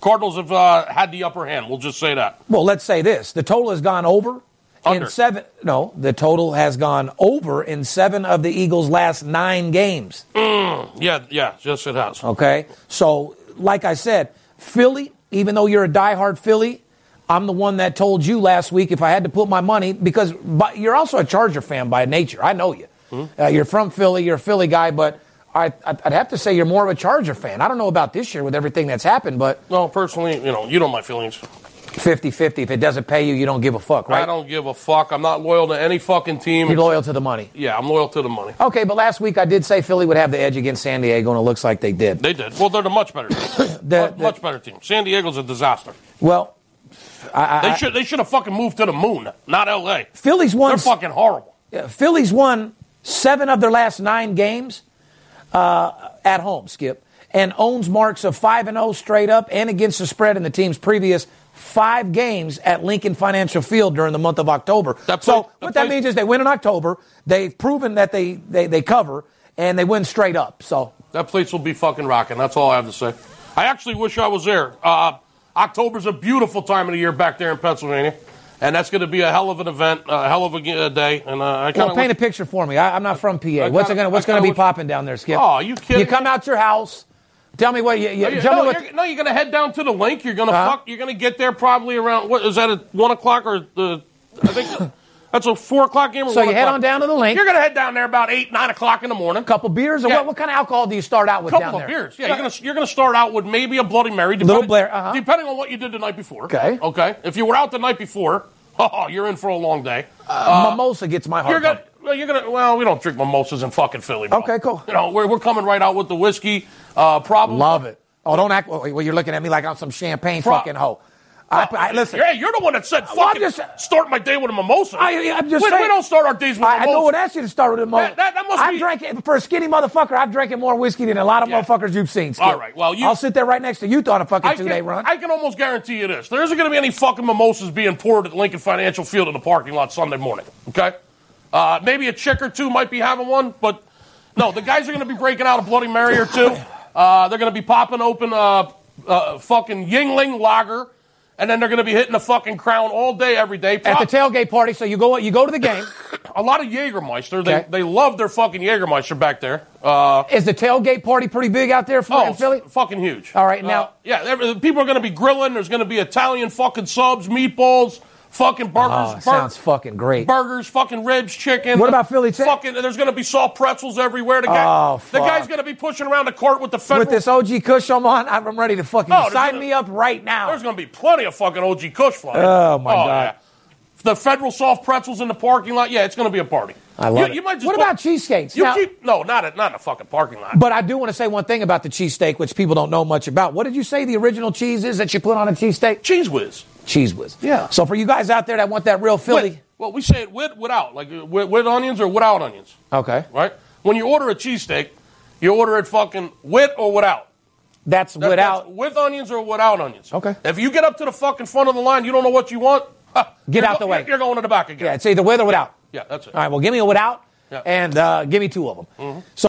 Cardinals have uh, had the upper hand. We'll just say that. Well, let's say this. The total has gone over Under. in seven. No, the total has gone over in seven of the Eagles' last nine games. Yeah, yeah, yes, it has. Okay. So, like I said, Philly, even though you're a diehard Philly, I'm the one that told you last week if I had to put my money, because you're also a Charger fan by nature. I know you. Uh, you're from Philly, you're a Philly guy, but I, I'd I'd have to say you're more of a Charger fan. I don't know about this year with everything that's happened, but No, personally, you know, you know my feelings. 50 50. If it doesn't pay you, you don't give a fuck, right? I don't give a fuck. I'm not loyal to any fucking team. You're loyal to the money. Yeah, I'm loyal to the money. Okay, but last week I did say Philly would have the edge against San Diego, and it looks like they did. They did. Well, they're the much better <coughs> team. The- much, much better team. San Diego's a disaster. Well, I, They I, should they should have fucking moved to the moon, not L.A. Philly's won. They're fucking horrible. Yeah, Philly's won seven of their last nine games uh, at home, Skip, and owns marks of 5 and 0 straight up and against the spread in the team's previous five games at Lincoln Financial Field during the month of October. That so, place- what that that means is they win in October, they've proven that they, they, they cover, and they win straight up. So, That place will be fucking rocking. That's all I have to say. I actually wish I was there. Uh, October's a beautiful time of the year back there in Pennsylvania, and that's going to be a hell of an event, a hell of a day. And uh, I kind well, paint a picture for me. I, I'm not from PA. what's kinda- gonna, what's going to be wish- popping down there, Skip? Oh, you kidding You come out your house. Tell me what you, you, tell no, what. you're, no, you're going to head down to the link. You're going to Uh-huh. fuck. You're going to get there probably around what is that at one o'clock or the? I think <coughs> that's a four o'clock game. Or So you head o'clock? on down to the link. You're going to head down there about eight, nine o'clock in the morning. A couple beers, or Yeah. what, what kind of alcohol do you start out with A couple down of there? beers. Yeah, you're gonna you're gonna start out with maybe a Bloody Mary, Little depending, Blair, uh-huh. depending on what you did the night before. Okay. Okay. If you were out the night before, <laughs> oh, you're in for a long day. Mimosa gets my heart. you're gonna. Well, you're gonna. Well, we don't drink mimosas in fucking Philly. Bro. Okay, cool. You know, we're, we're coming right out with the whiskey. Uh, problem. Love it. Oh, don't act. Well, well, you're looking at me like I'm some champagne Pro- fucking hoe. I, I, listen. Yeah, you're the one that said Well, fucking just- start my day with a mimosa. I, I'm just we, saying. we don't start our days with a I, I mimosa. know what asked you to start with a mimosa. That- that- that must I'm be- drinking for a skinny motherfucker. I've drinking more whiskey than a lot of Yeah. motherfuckers you've seen. Skip. All right, well, you- I'll sit there right next to you on a fucking I two day run. I can almost guarantee you this. There isn't going to be any fucking mimosas being poured at Lincoln Financial Field in the parking lot Sunday morning. Okay? Uh, maybe a chick or two might be having one, but no, the guys are going to be breaking out a Bloody Mary or two. Uh, they're going to be popping open a, a fucking Yuengling lager, and then they're going to be hitting the fucking crown all day, every day. at the tailgate party, so you go you go to the game. <coughs> a lot of Jägermeister. They, Okay. they love their fucking Jägermeister back there. Uh, Is the tailgate party pretty big out there Oh, in Philly? f- fucking huge. All right, Uh, now- yeah, people are going to be grilling. There's going to be Italian fucking subs, meatballs, fucking oh, burgers. Oh, bur- sounds fucking great. burgers, fucking ribs, chicken. What about Philly? Fucking, there's going to be salt pretzels everywhere. The, guy, Oh, the guy's going to be pushing around the court with the federal. With this OG Kush I'm on, I'm ready to fucking Oh, sign gonna- me up right now. there's going to be plenty of fucking OG Kush flying. Oh, my oh, God. yeah. The federal soft pretzels in the parking lot. Yeah, it's going to be a party. I love you, it. You might just what put- about cheesesteaks? You Now- keep no, not at, not in a fucking parking lot. But I do want to say one thing about the cheesesteak, which people don't know much about. What did you say the original cheese is that you put on a cheesesteak? Cheez Whiz. Cheez Whiz. Yeah. So for you guys out there that want that real Philly, well, we say it with, without, like uh, with, with onions or without onions. okay, right? When you order a cheesesteak, you order it fucking with or without. that's That- without. that's with onions or without onions. Okay. If you get up to the fucking front of the line, you don't know what you want. Get out the way. You're going to the back again. yeah, it's either with or without. Yeah, that's it. All right. Well, give me a without, Yeah. and uh, give me two of them. So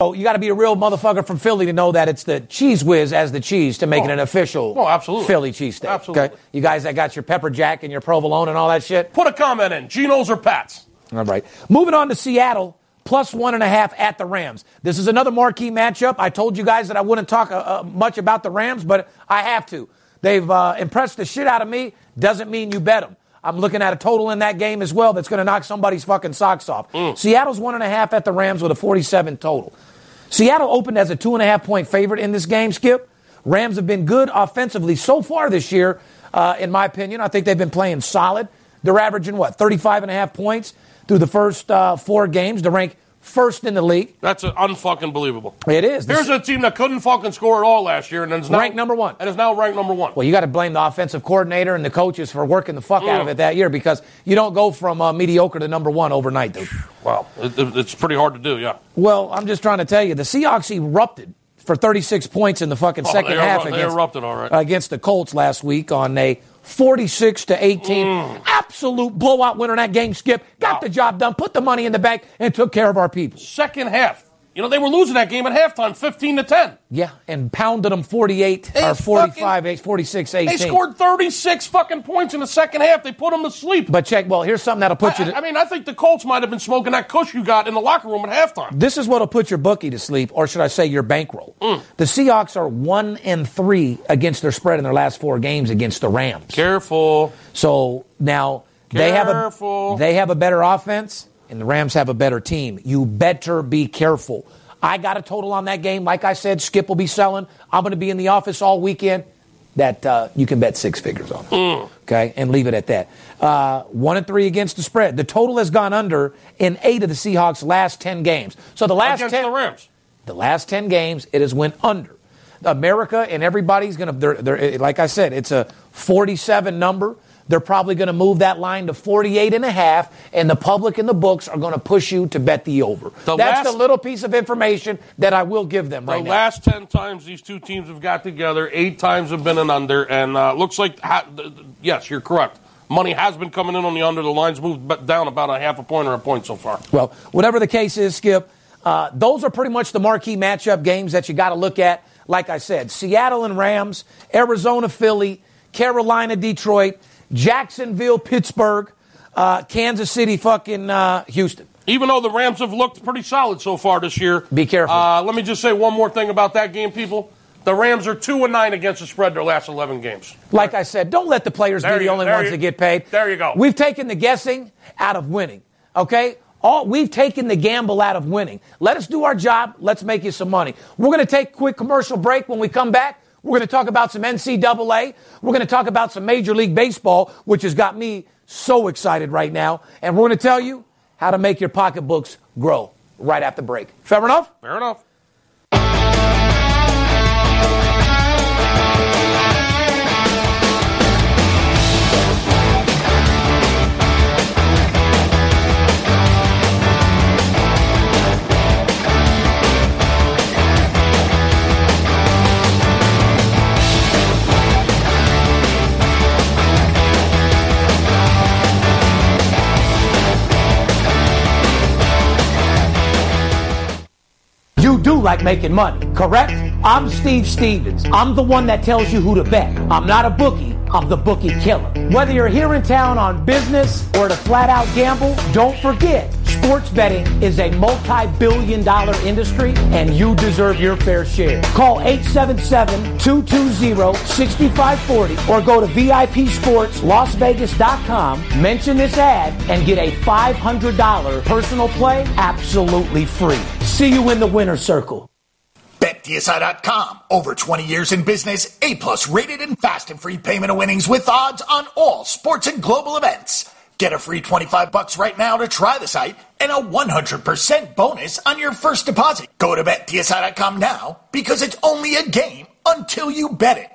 Oh, you got to be a real motherfucker from Philly to know that it's the Cheez Whiz as the cheese to make it Oh. an official Oh, absolutely. Philly cheesesteak. Absolutely. Okay? You guys that got your pepper jack and your provolone and all that shit. Put a comment in. Geno's or Pat's? All right. Moving on to Seattle, plus one and a half at the Rams. This is another marquee matchup. I told you guys that I wouldn't talk uh, uh, much about the Rams, but I have to. They've uh, impressed the shit out of me. Doesn't mean you bet them. I'm looking at a total in that game as well that's going to knock somebody's fucking socks off. Seattle's one and a half at the Rams with a 47 total. Seattle opened as a two and a half point favorite in this game, Skip. Rams have been good offensively so far this year, uh, in my opinion. I think they've been playing solid. They're averaging, what, 35 and a half points through the first uh, four games to rank first in the league. That's unfucking believable. It is. This- Here's a team that couldn't fucking score at all last year and is now Ranked number one. And is now ranked number one. Well, you got to blame the offensive coordinator and the coaches for working the fuck out of it that year because you don't go from uh, mediocre to number one overnight, dude. <sighs> Wow, it, it- it's pretty hard to do. Yeah. Well, I'm just trying to tell you, the Seahawks erupted for 36 points in the fucking Oh, second they half eru- they erupted, all right. against the Colts last week on a 46 to 18 Mm. absolute blowout winner in that game. Skip got Wow. the job done, put the money in the bank, and took care of our people. Second half. You know they were losing that game at halftime, 15 to 10. Yeah, and pounded them 48 They or fucking- 45, 8, 46 18. They scored 36 fucking points in the second half. They put them to sleep. But check, well, here's something that'll put you I, to. I mean, I think the Colts might have been smoking that kush you got in the locker room at halftime. This is what'll put your bookie to sleep, or should I say your bankroll. Mm. The Seahawks are one and three against their spread in their last four games against the Rams. Careful. So now they have a they have a better offense, and the Rams have a better team. You better be careful. I got a total on that game. Like I said, Skip will be selling. I'm going to be in the office all weekend. That uh, you can bet six figures on. Mm. Okay, and leave it at that. Uh, one and three against the spread. The total has gone under in eight of the Seahawks' last ten games. So the last Against ten the Rams. the last 10 games, it has went under. America and everybody's going to, they're, they're, like I said, it's a 47 number. They're probably going to move that line to 48 and a half, and the public and the books are going to push you to bet the over. The That's last- the little piece of information that I will give them The right now. last 10 times these two teams have got together, eight times have been an under, and uh, looks like, ha- yes, you're correct. Money has been coming in on the under. The line's moved down about a half a point or a point so far. Well, whatever the case is, Skip, uh, those are pretty much the marquee matchup games that you got to look at. Like I said, Seattle and Rams, Arizona, Philly, Carolina, Detroit, Jacksonville, Pittsburgh, uh, Kansas City, fucking uh, Houston. Even though the Rams have looked pretty solid so far this year. Be careful. Uh, let me just say one more thing about that game, people. The Rams are 2 and 9 against the spread their last 11 games. Like I said, don't let the players There be the only ones you- that get paid. there you go. We've taken the guessing out of winning. Okay? All, we've taken the gamble out of winning. Let us do our job. Let's make you some money. We're going to take a quick commercial break. When we come back, we're going to talk about some NCAA. We're going to talk about some Major League Baseball, which has got me so excited right now. And we're going to tell you how to make your pocketbooks grow right after break. Fair enough? Fair enough. You do like making money, correct? I'm Steve Stevens. I'm the one that tells you who to bet. I'm not a bookie. I'm the bookie killer. Whether you're here in town on business or to flat out gamble, don't forget, sports betting is a multi-billion dollar industry and you deserve your fair share. Call 877-220-6540 or go to VIPSportsLasVegas.com, mention this ad and get a $500 personal play absolutely free. See you in the winner's circle. BetDSI.com. Over 20 years in business, A plus rated and fast and free payment of winnings with odds on all sports and global events. Get a free 25 bucks right now to try the site and a 100% bonus on your first deposit. Go to betdsi.com now because it's only a game until you bet it.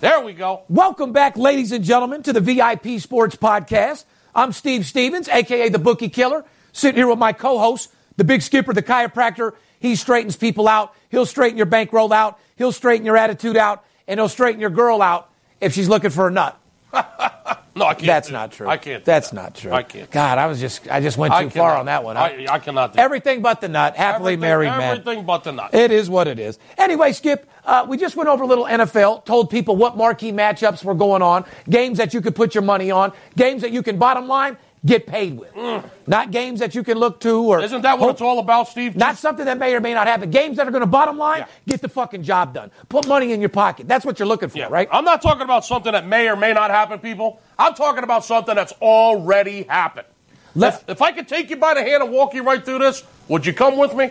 There we go. Welcome back, ladies and gentlemen, to the VIP Sports Podcast. I'm Steve Stevens, aka the Bookie Killer, sitting here with my co-host, the Big Skipper, the chiropractor. He straightens people out. He'll straighten your bankroll out. He'll straighten your attitude out, and he'll straighten your girl out if she's looking for a nut. <laughs> No, I can't. That's not true. I can't. That's that. not true. I can't. God, I was just I just went too far on that one. I, I cannot. Everything but the nut. Happily Everything- married man. Everything but the nut. It is what it is. Anyway, Skip, uh, we just went over a little NFL, told people what marquee matchups were going on, games that you could put your money on, games that you can bottom line get paid with. Not games that you can look to or Mm. Isn't that what hope- it's all about, Steve? not something that may or may not happen. Games that are going to bottom line, Yeah. get the fucking job done. Put money in your pocket. That's what you're looking for, Yeah. right? I'm not talking about something that may or may not happen, people. I'm talking about something that's already happened. If, if I could take you by the hand and walk you right through this, would you come with me?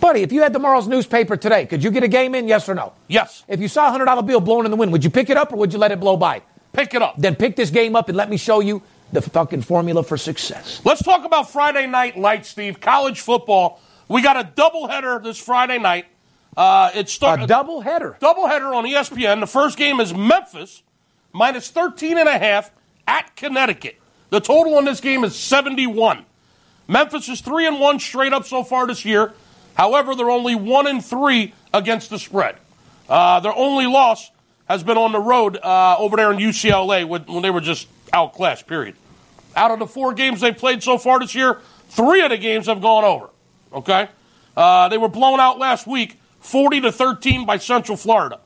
Buddy, if you had tomorrow's newspaper today, could you get a game in? Yes or no? Yes. If you saw a $100 bill blowing in the wind, would you pick it up or would you let it blow by? Pick it up. Then pick this game up and let me show you the fucking formula for success. Let's talk about Friday night light, Steve. College football. We got a doubleheader this Friday night. Uh, it A started double header. doubleheader on ESPN. The first game is Memphis minus 13 and a half at Connecticut. The total on this game is 71. Memphis is 3 and 1 straight up so far this year. However, they're only 1 and 3 against the spread. Uh, their only loss has been on the road uh, over there in UCLA when, when they were just outclassed, period. Out of the four games they've played so far this year, three of the games have gone over. Okay? Uh, they were blown out last week, 40 to 13 by Central Florida.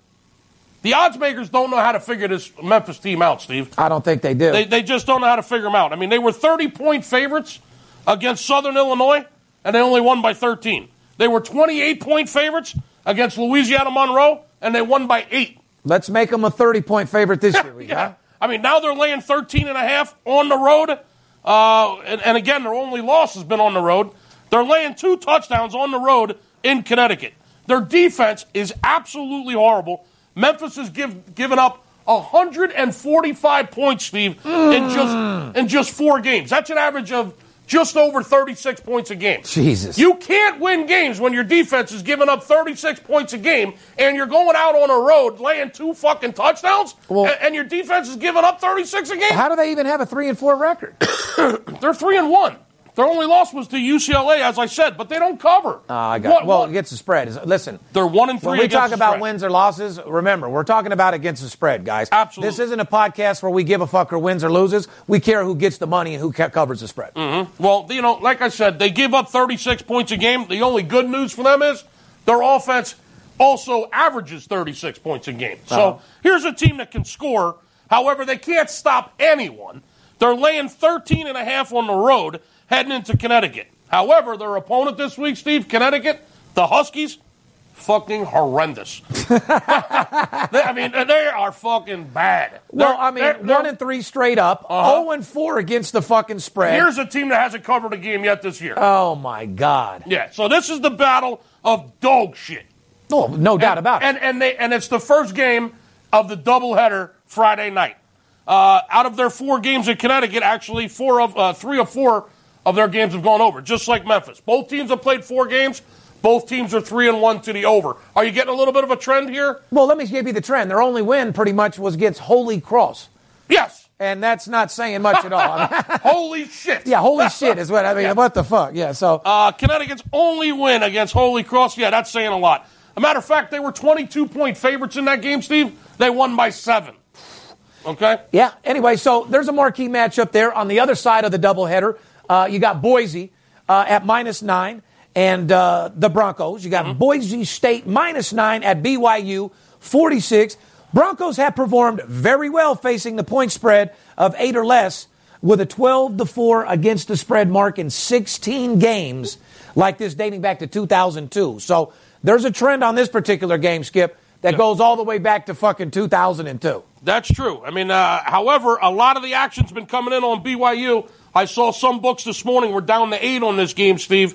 The odds makers don't know how to figure this Memphis team out, Steve. I don't think they do. They, they just don't know how to figure them out. I mean, they were 30 point favorites against Southern Illinois, and they only won by 13. They were 28 point favorites against Louisiana Monroe, and they won by 8. Let's make them a 30 point favorite this <laughs> year. Yeah. huh? I mean, now they're laying 13 and a half on the road. Uh, and, and again, their only loss has been on the road. They're laying two touchdowns on the road in Connecticut. Their defense is absolutely horrible. Memphis has give, given up 145 points, Steve, in just in just four games. That's an average of just over 36 points a game. Jesus. You can't win games when your defense is giving up 36 points a game and you're going out on a road laying two fucking touchdowns Well- and, and your defense is giving up 36 a game. How do they even have a 3 and 4 record? <coughs> They're 3 and 1. Their only loss was to UCLA, as I said, but they don't cover. Ah, I got What- Well, what- against the spread. Listen, they're 1 and 3 when we talk about spread. wins or losses, remember, we're talking about against the spread, guys. Absolutely. This isn't a podcast where we give a fuck who wins or loses. We care who gets the money and who covers the spread. Well, you know, like I said, they give up 36 points a game. The only good news for them is their offense also averages 36 points a game. So Uh-huh. here's a team that can score. However, they can't stop anyone. They're laying 13 and a half on the road heading into Connecticut. However, their opponent this week, Steve, Connecticut, the Huskies, fucking horrendous. <laughs> They- I mean, they are fucking bad. Well, They're- I mean, they're- they're- one and three straight up, Uh-huh. 0 and four against the fucking spread. Here's a team that hasn't covered a game yet this year. oh my God! Yeah, so this is the battle of dog shit. No, no doubt about it. And and they and it's the first game of the doubleheader Friday night. Uh, out of their four games in Connecticut, actually four of uh, three of four of their games have gone over, just like Memphis. Both teams have played four games. Both teams are three and one to the over. Are you getting a little bit of a trend here? well, let me give you the trend. Their only win, pretty much, was against Holy Cross, Yes. and that's not saying much at all. I <laughs> mean, <laughs> Holy shit. yeah, holy shit is what I mean. <laughs> What the fuck? Yeah. So Uh, Connecticut's only win against Holy Cross, yeah, that's saying a lot. A matter of fact, they were 22 point favorites in that game, Steve. They won by seven. Okay? Yeah. Anyway, so there's a marquee matchup there on the other side of the doubleheader. Uh, you got Boise uh, at minus nine and uh, the Broncos. You got Boise State minus nine at BYU 46. Broncos have performed very well facing the point spread of eight or less with a 12 to 4 against the spread mark in 16 games like this dating back to 2002. So there's a trend on this particular game, Skip, that goes all the way back to fucking 2002. That's true. I mean, uh, however, a lot of the action's been coming in on BYU. I saw some books this morning were down to eight on this game, Steve.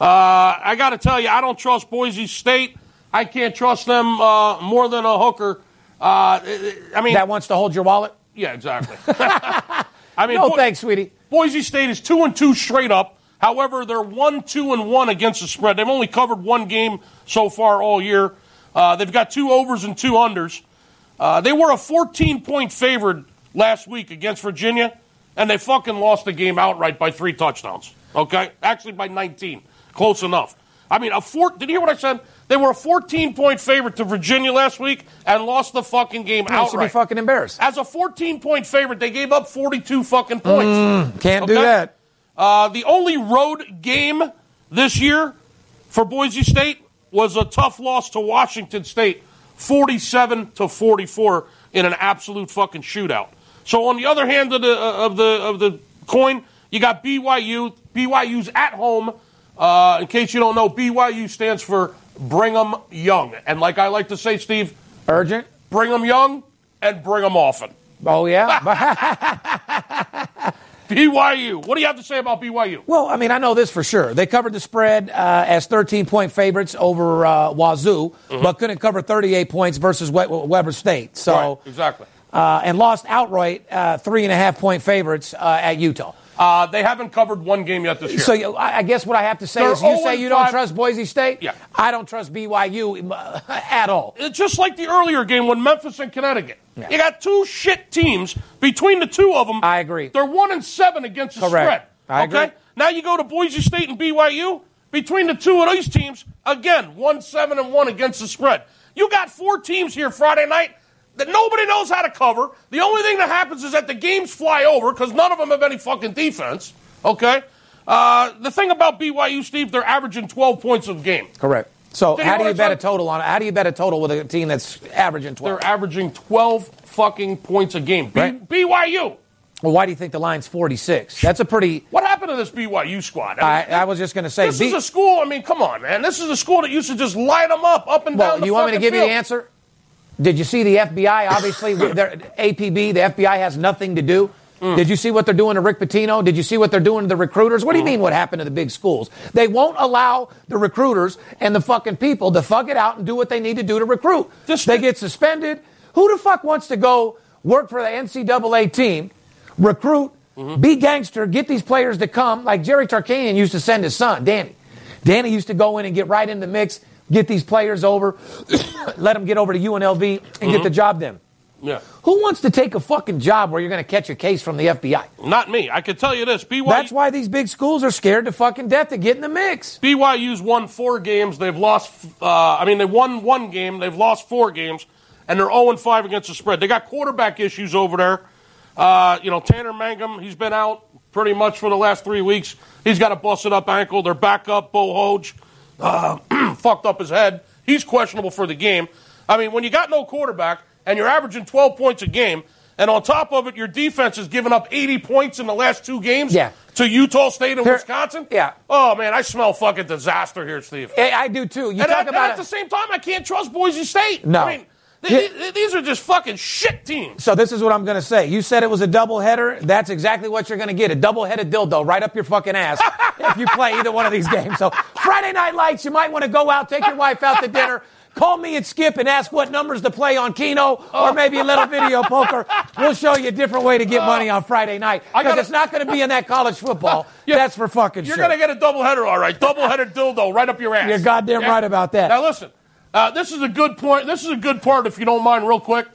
Uh, I got to tell you, I don't trust Boise State. I can't trust them uh, more than a hooker. Uh, I mean, That wants to hold your wallet? yeah, exactly. <laughs> I mean, No, Bo- thanks, sweetie. Boise State is two and two straight up. However, they're one, two, and one against the spread. They've only covered one game so far all year. Uh, they've got two overs and two unders. Uh, they were a 14 point favorite last week against Virginia, and they fucking lost the game outright by three touchdowns. Okay? Actually, by 19. Close enough. I mean, a four. Did you hear what I said? They were a 14 point favorite to Virginia last week and lost the fucking game You should be fucking embarrassed. As a 14 point favorite, they gave up 42 fucking points. Can't do that. Uh, the only road game this year for Boise State was a tough loss to Washington State, 47 to 44 in an absolute fucking shootout. So on the other hand of the uh, of the of the coin, you got BYU. BYU's at home. Uh, in case you don't know, BYU stands for Brigham Young, and like I like to say, Steve, Urgent. bring them young and bring them often. Oh yeah. <laughs> <laughs> BYU. What do you have to say about BYU? well, I mean, I know this for sure. They covered the spread uh, as 13 point favorites over uh, Wazzu, but couldn't cover 38 points versus We- Weber State. So Right, exactly. Uh, and lost outright uh, three and a half point favorites uh, at Utah. Uh, they haven't covered one game yet this year. So you, I guess what I have to say They're is, you say and you don't trust Boise State. Yeah. I don't trust BYU uh, <laughs> at all. It's just like the earlier game when Memphis and Connecticut. Yeah. You got two shit teams between the two of them. I agree. They're one and seven against the Correct. spread. I okay. agree. Now you go to Boise State and BYU. Between the two of these teams, again, one seven and one against the spread. You got four teams here Friday night that nobody knows how to cover. The only thing that happens is that the games fly over because none of them have any fucking defense. Okay. Uh, the thing about BYU, Steve, they're averaging 12 points a game. Correct. So how do you bet a total on it? How do you bet a total with a team that's averaging 12? They're averaging 12 fucking points a game. B- Right. BYU. well, why do you think the line's 46? That's a pretty. What happened to this BYU squad? I, mean, I was just going to say. this B- is a school. I mean, come on, man. This is a school that used to just light them up, up and well, down the you want me to give you the answer? Did you see the FBI? <laughs> Obviously, their APB, the FBI has nothing to do. Mm. Did you see what they're doing to Rick Pitino? Did you see what they're doing to the recruiters? What do you Mm. mean what happened to the big schools? They won't allow the recruiters and the fucking people to fuck it out and do what they need to do to recruit. They get suspended. Who the fuck wants to go work for the NCAA team, recruit, Mm-hmm. be gangster, get these players to come? Like Jerry Tarkanian used to send his son, Danny. Danny used to go in and get right in the mix, get these players over, <coughs> let them get over to UNLV and get the job done. Yeah. Who wants to take a fucking job where you're going to catch a case from the FBI? Not me. I can tell you this. BYU, That's why these big schools are scared to fucking death to get in the mix. BYU's won four games. They've lost, uh, I mean, they won one game. They've lost four games, and they're 0 5 against the spread. They got quarterback issues over there. Uh, you know, Tanner Mangum, he's been out pretty much for the last three weeks. He's got a busted up ankle. Their backup, Beau Hoge, uh, <clears throat> fucked up his head. He's questionable for the game. I mean, when you got no quarterback and you're averaging 12 points a game, and on top of it, your defense has given up 80 points in the last two games Yeah. to Utah State and There- Wisconsin. yeah. Oh man, I smell fucking disaster here, Steve. I, I do too. You and, talk at, and about at the same time, I can't trust Boise State. No. I mean, th- Yeah. these are just fucking shit teams. So this is what I'm going to say. You said it was a double header. That's exactly what you're going to get. A double-headed dildo right up your fucking ass <laughs> if you play either one of these games. So Friday Night Lights, you might want to go out, take your wife out to dinner. Call me and Skip and ask what numbers to play on Keno or oh. maybe a little video poker. We'll show you a different way to get money on Friday night. Because it's not going to be in that college football. <laughs> Yeah. That's for fucking shit. You're sure. gonna get a double header, all right? Double headed dildo right up your ass. You're goddamn right about that. Now listen, uh, this is a good point. This is a good part, if you don't mind, real quick.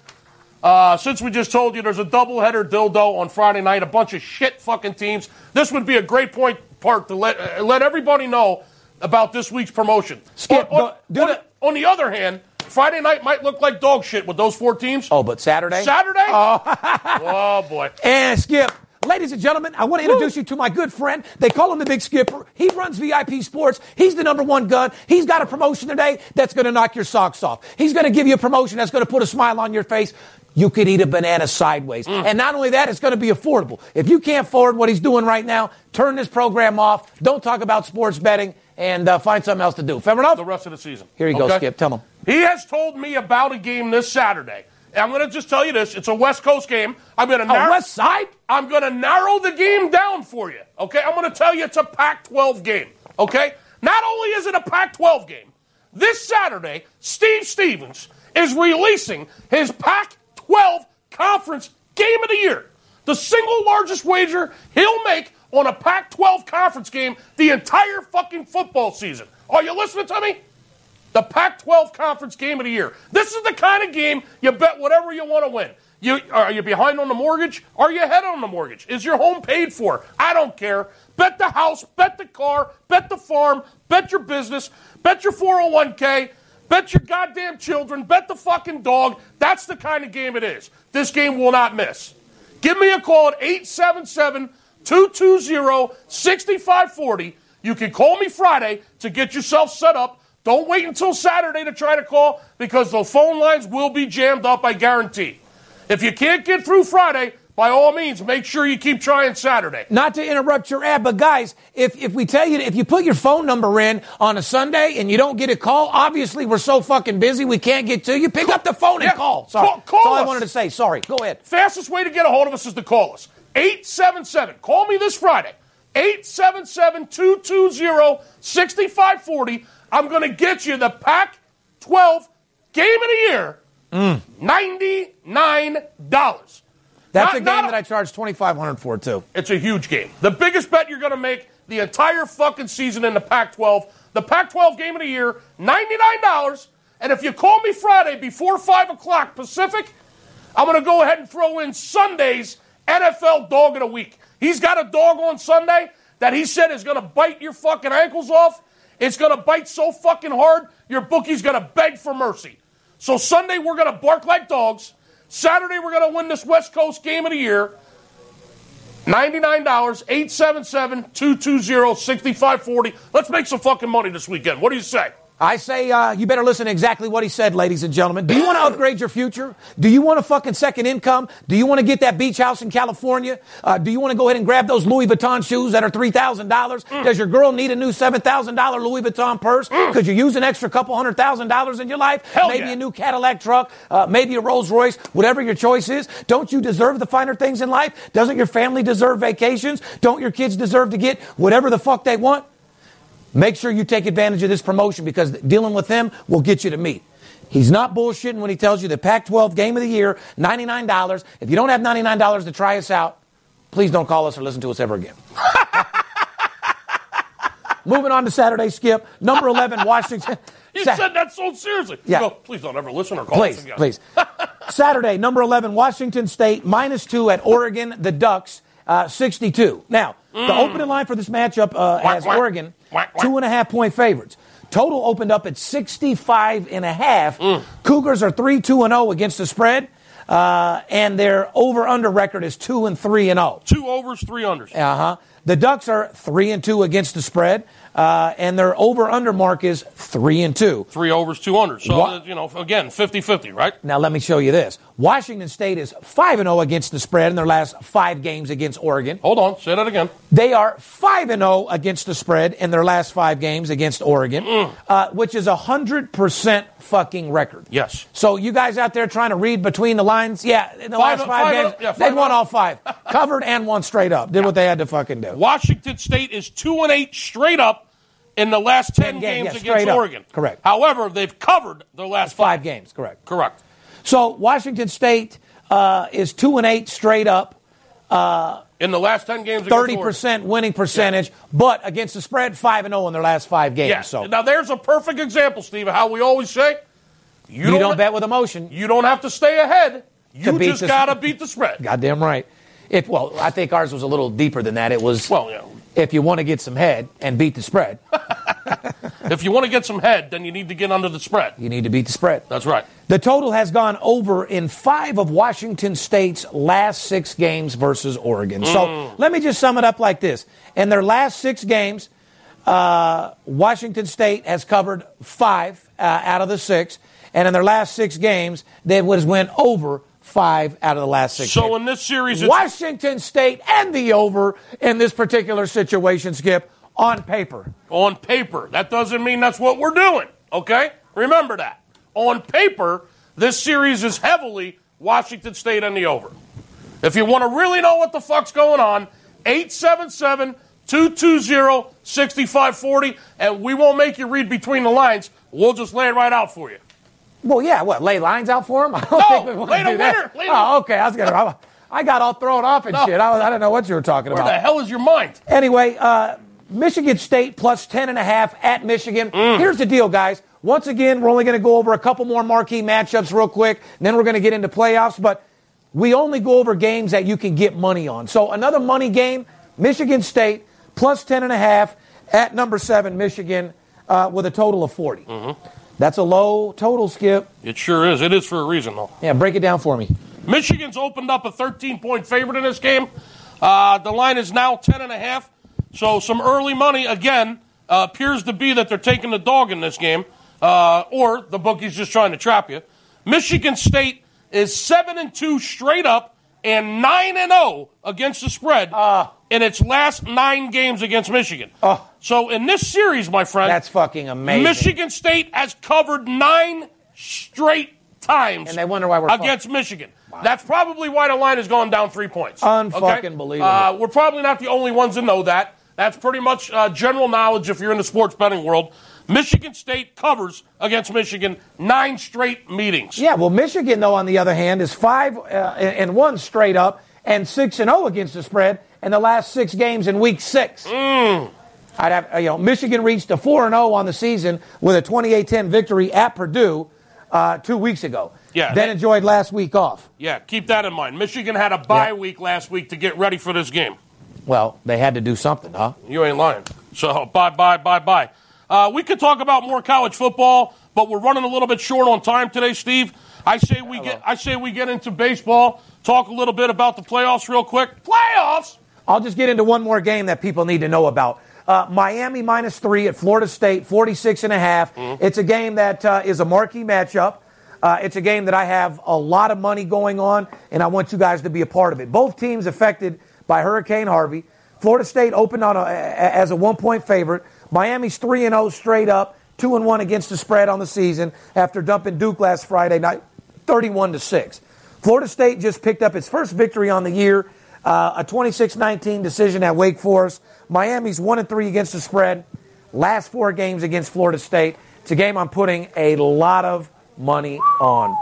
Uh, since we just told you there's a double header dildo on Friday night, a bunch of shit fucking teams. This would be a great point part to let uh, let everybody know about this week's promotion. Skip, on, go- do on- the- on the other hand, Friday night might look like dog shit with those four teams. oh, but Saturday? Saturday? Oh. <laughs> boy. And Skip, ladies and gentlemen, I want to introduce you to my good friend. They call him the Big Skipper. He runs VIP Sports. He's the number one gun. He's got a promotion today that's going to knock your socks off. He's going to give you a promotion that's going to put a smile on your face. You could eat a banana sideways. And not only that, it's going to be affordable. If you can't afford what he's doing right now, turn this program off. Don't talk about sports betting and uh, find something else to do. Fair enough? The rest of the season. Here you go, Skip. Tell him. He has told me about a game this Saturday. I'm going to just tell you this: it's a West Coast game. I'm going to Oh, narrow. West Side? I'm going to narrow the game down for you. Okay, I'm going to tell you it's a Pac-12 game. Okay, not only is it a Pac-12 game, this Saturday Steve Stevens is releasing his Pac-12 conference game of the year. the single largest wager he'll make on a Pac 12 conference game the entire fucking football season. Are you listening to me? The Pac 12 conference game of the year. This is the kind of game you bet whatever you want to win. You, are you behind on the mortgage? Are you ahead on the mortgage? Is your home paid for? I don't care. Bet the house, bet the car, bet the farm, bet your business, bet your 401k, bet your goddamn children, bet the fucking dog. That's the kind of game it is. This game will not miss. Give me a call at 877 220 6540. You can call me Friday to get yourself set up. Don't wait until Saturday to try to call because the phone lines will be jammed up, I guarantee. If you can't get through Friday, by all means, make sure you keep trying Saturday. Not to interrupt your ad, but guys, if, if we tell you, if you put your phone number in on a Sunday and you don't get a call, obviously we're so fucking busy we can't get to you. Pick up the phone and Yeah, call. Sorry. call- call That's all I wanted to say. Sorry. Go ahead. Fastest way to get a hold of us is to call us. 877. Call me this Friday. 877 220 6540. I'm going to get you the Pac 12 game of the year. Mm. $99. That's Not- a game a- that I five hundred for too. It's a huge game. The biggest bet you're going to make the entire fucking season in the Pac 12. The Pac 12 game of the year, $99. And if you call me Friday before 5 o'clock Pacific, I'm going to go ahead and throw in Sunday's NFL dog of the week. He's got a dog on Sunday that he said is going to bite your fucking ankles off. It's going to bite so fucking hard, your bookie's going to beg for mercy. So Sunday, we're going to bark like dogs. Saturday, we're going to win this West Coast game of the year. $99, 877 220 6540. Let's make some fucking money this weekend. What do you say? I say uh, you better listen to exactly what he said, ladies and gentlemen. Do you want to upgrade your future? Do you want a fucking second income? Do you want to get that beach house in California? Uh, do you want to go ahead and grab those Louis Vuitton shoes that are three thousand dollars? Does your girl need a new seven thousand dollar Louis Vuitton purse? Could you use an extra couple hundred thousand dollars in your life? Hell maybe yeah. a new Cadillac truck, uh, maybe a Rolls Royce, whatever your choice is. Don't you deserve the finer things in life? Doesn't your family deserve vacations? Don't your kids deserve to get whatever the fuck they want? Make sure you take advantage of this promotion because dealing with him will get you to meet. He's not bullshitting when he tells you the Pac 12 game of the year, $99. If you don't have $99 to try us out, please don't call us or listen to us ever again. <laughs> Moving on to Saturday skip. Number 11, Washington. <laughs> You Sa- said that so seriously. Yeah. go, please don't ever listen or call us Please, again. please. <laughs> Saturday, number 11, Washington State, minus two at Oregon, the Ducks, uh, 62. Now, the opening line for this matchup uh, has Mm. Oregon. Two and a half point favorites. Total opened up at 65 and a half. Mm. Cougars are 3 2 and 0 against the spread, uh, and their over under record is 2 and 3 and 0. Two overs, three unders. Uh huh. The Ducks are 3 and 2 against the spread, uh, and their over under mark is 3 and 2. Three overs, two unders. So, uh, you know, again, 50 50, right? Now, let me show you this. Washington State is 5 0 against the spread in their last five games against Oregon. Hold on. Say that again. They are 5 0 against the spread in their last five games against Oregon, Mm. uh, which is a 100% fucking record. Yes. So, you guys out there trying to read between the lines, yeah, in the Five- last five, five games, yeah, they won all five. Covered and won straight up. Did what they had to fucking do. Washington State is two and eight straight up in the last 10, games, games yeah, against straight up. Oregon. Correct. However, they've covered their last Five five. games, correct. Correct. So, Washington State uh, is 2 and 8 straight up. In the last 10 games against Thirty Oregon. percent winning percentage, but against the spread, five and zero in their last five games. Yeah. So Now, there's a perfect example, Steve, of how we always say you, you don't bet with emotion. You don't have to stay ahead. You just got to beat the spread. Goddamn right. If well, I think ours was a little deeper than that. It was Well, yeah. If you want to get some head and beat the spread, <laughs> If you want to get some head, then you need to get under the spread. you need to beat the spread. That's right. The total has gone over in five of Washington State's last six games versus Oregon. Mm. So let me just sum it up like this: in their last six games, uh, Washington State has covered five uh, out of the six, and in their last six games, they was went over five out of the last six. So games. in this series, it's, Washington State and the over in this particular situation, Skip, on paper. on paper, that doesn't mean that's what we're doing. Okay? Remember that. On paper, this series is heavily Washington State and the over. If you want to really know what the fuck's going on, 877 220 6540, and we won't make you read between the lines. We'll just lay it right out for you. Well, yeah, what, lay lines out for him? <laughs> I don't No, think lay to the do that. winner, lay Oh, okay. I was to. I got all thrown off and No. shit. I, was, I don't know what you were talking Where about. Where the hell is your mind? Anyway, uh, Michigan State plus 10.5 at Michigan. Mm. Here's the deal, guys. Once again, we're only going to go over a couple more marquee matchups real quick, and then we're going to get into playoffs. But we only go over games that you can get money on. So another money game, Michigan State plus 10.5 at number seven, Michigan, uh, with a total of 40. Mm-hmm. That's a low total, Skip. It sure is. It is for a reason, though. Yeah, break it down for me. Michigan's opened up a 13 point favorite in this game. Uh, the line is now 10.5. So some early money, again, uh, appears to be that they're taking the dog in this game, uh, or the bookie's just trying to trap you. Michigan State is 7 and 2 straight up and 9 and 0 against the spread in its last nine games against Michigan. So in this series, my friend, That's fucking amazing. Michigan State has covered nine straight times And they wonder why we're against Michigan. That's probably why the line has gone down three points. Unfucking believable. Uh, we're probably not the only ones to know that. That's pretty much uh, general knowledge if you're in the sports betting world. Michigan State covers against Michigan nine straight meetings. Yeah, well, Michigan, though, on the other hand, is five uh, and one straight up and six and zero against the spread in the last six games in Week Six. Mm. I'd have, you know, Michigan reached a four and zero on the season with a 28-10 victory at Purdue uh, two weeks ago. Yeah, then that- enjoyed last week off. Yeah, keep that in mind. Michigan had a bye Yeah. week last week to get ready for this game. Well, they had to do something, huh? You ain't lying. So bye, bye, bye, bye. Uh, we could talk about more college football, but we're running a little bit short on time today, Steve. I say we get. I say we get into baseball. Talk a little bit about the playoffs, real quick. Playoffs. I'll just get into one more game that people need to know about. Uh, Miami minus three at Florida State, 46 and a half. It's a game that uh, is a marquee matchup. Uh, it's a game that I have a lot of money going on, and I want you guys to be a part of it. Both teams affected by Hurricane Harvey. Florida State opened on a, a- as a one point favorite. Miami's 3 and 0 straight up, 2 and 1 against the spread on the season after dumping Duke last Friday night, 31 to 6. Florida State just picked up its first victory on the year, uh, a 26-19 decision at Wake Forest. Miami's 1 and 3 against the spread. Last four games against Florida State. It's a game I'm putting a lot of money on.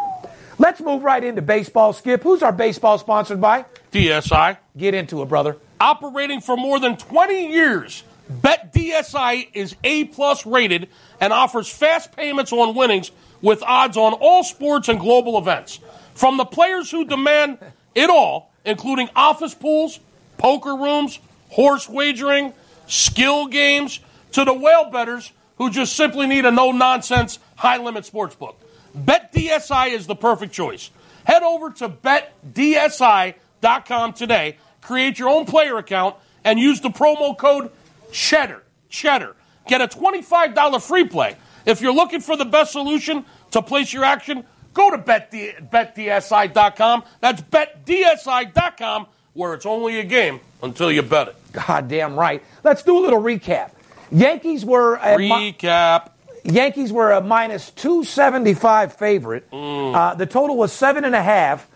Let's move right into baseball, Skip. Who's our baseball sponsored by? DSI. Get into it, brother. Operating for more than 20 years, Bet DSI is A plus rated and offers fast payments on winnings with odds on all sports and global events. From the players who demand it all, including office pools, poker rooms, horse wagering, skill games, to the whale betters who just simply need a no nonsense, high limit sports book. BetDSI is the perfect choice. Head over to betdsi.com today, create your own player account, and use the promo code CHEDDAR. Cheddar. Get a $25 free play. If you're looking for the best solution to place your action, go to betd- betdsi.com. That's betdsi.com, where it's only a game until you bet it. Goddamn right. Let's do a little recap. Yankees were a mi- Recap. Yankees were a minus 275 favorite. Uh, the total was seven and a half.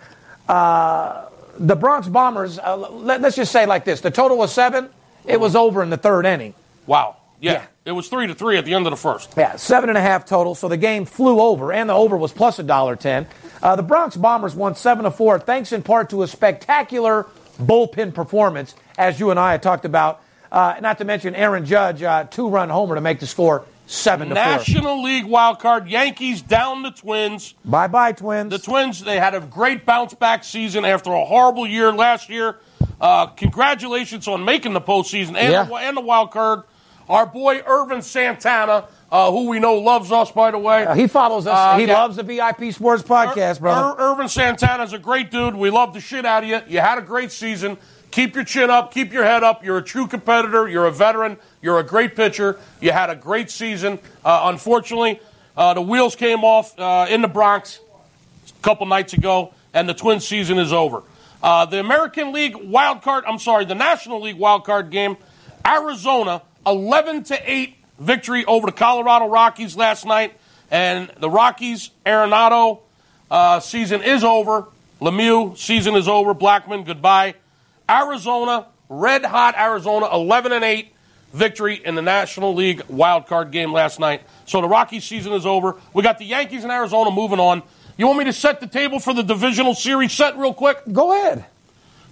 Uh, the Bronx Bombers, uh, let, us just say like this the total was seven. It was over in the third inning. Wow. Yeah. Yeah. It was three to three at the end of the first. Yeah, seven and a half total. So the game flew over, and the over was plus a dollar ten. Uh, the Bronx Bombers won seven to four, thanks in part to a spectacular bullpen performance, as you and I had talked about. Uh, not to mention Aaron Judge, uh, two-run homer to make the score seven to four. National League wild card. Yankees down the Twins. Bye bye, Twins. The Twins, they had a great bounce back season after a horrible year last year. Uh, congratulations on making the postseason and, Yeah. the, and the wild card. Our boy Ervin Santana, uh, who we know loves us, by the way. Uh, he follows us. Uh, he yeah. loves the VIP Sports Podcast, Ir- brother. Ir- Ervin Santana's a great dude. We love the shit out of you. You had a great season. Keep your chin up. Keep your head up. You're a true competitor. You're a veteran. You're a great pitcher. You had a great season. Uh, unfortunately, uh, the wheels came off uh, in the Bronx a couple nights ago, and the Twins season is over. Uh, the American League wild card, I'm sorry, the National League wild card game, Arizona, 11 to 8 victory over the Colorado Rockies last night. And the Rockies, Arenado, uh, season is over. LeMahieu, season is over. Blackmon, goodbye. Arizona, red hot Arizona, 11 and 8 victory in the National League wild card game last night. So the Rockies season is over. We got the Yankees and Arizona moving on. You want me to set the table for the divisional series set real quick? Go ahead.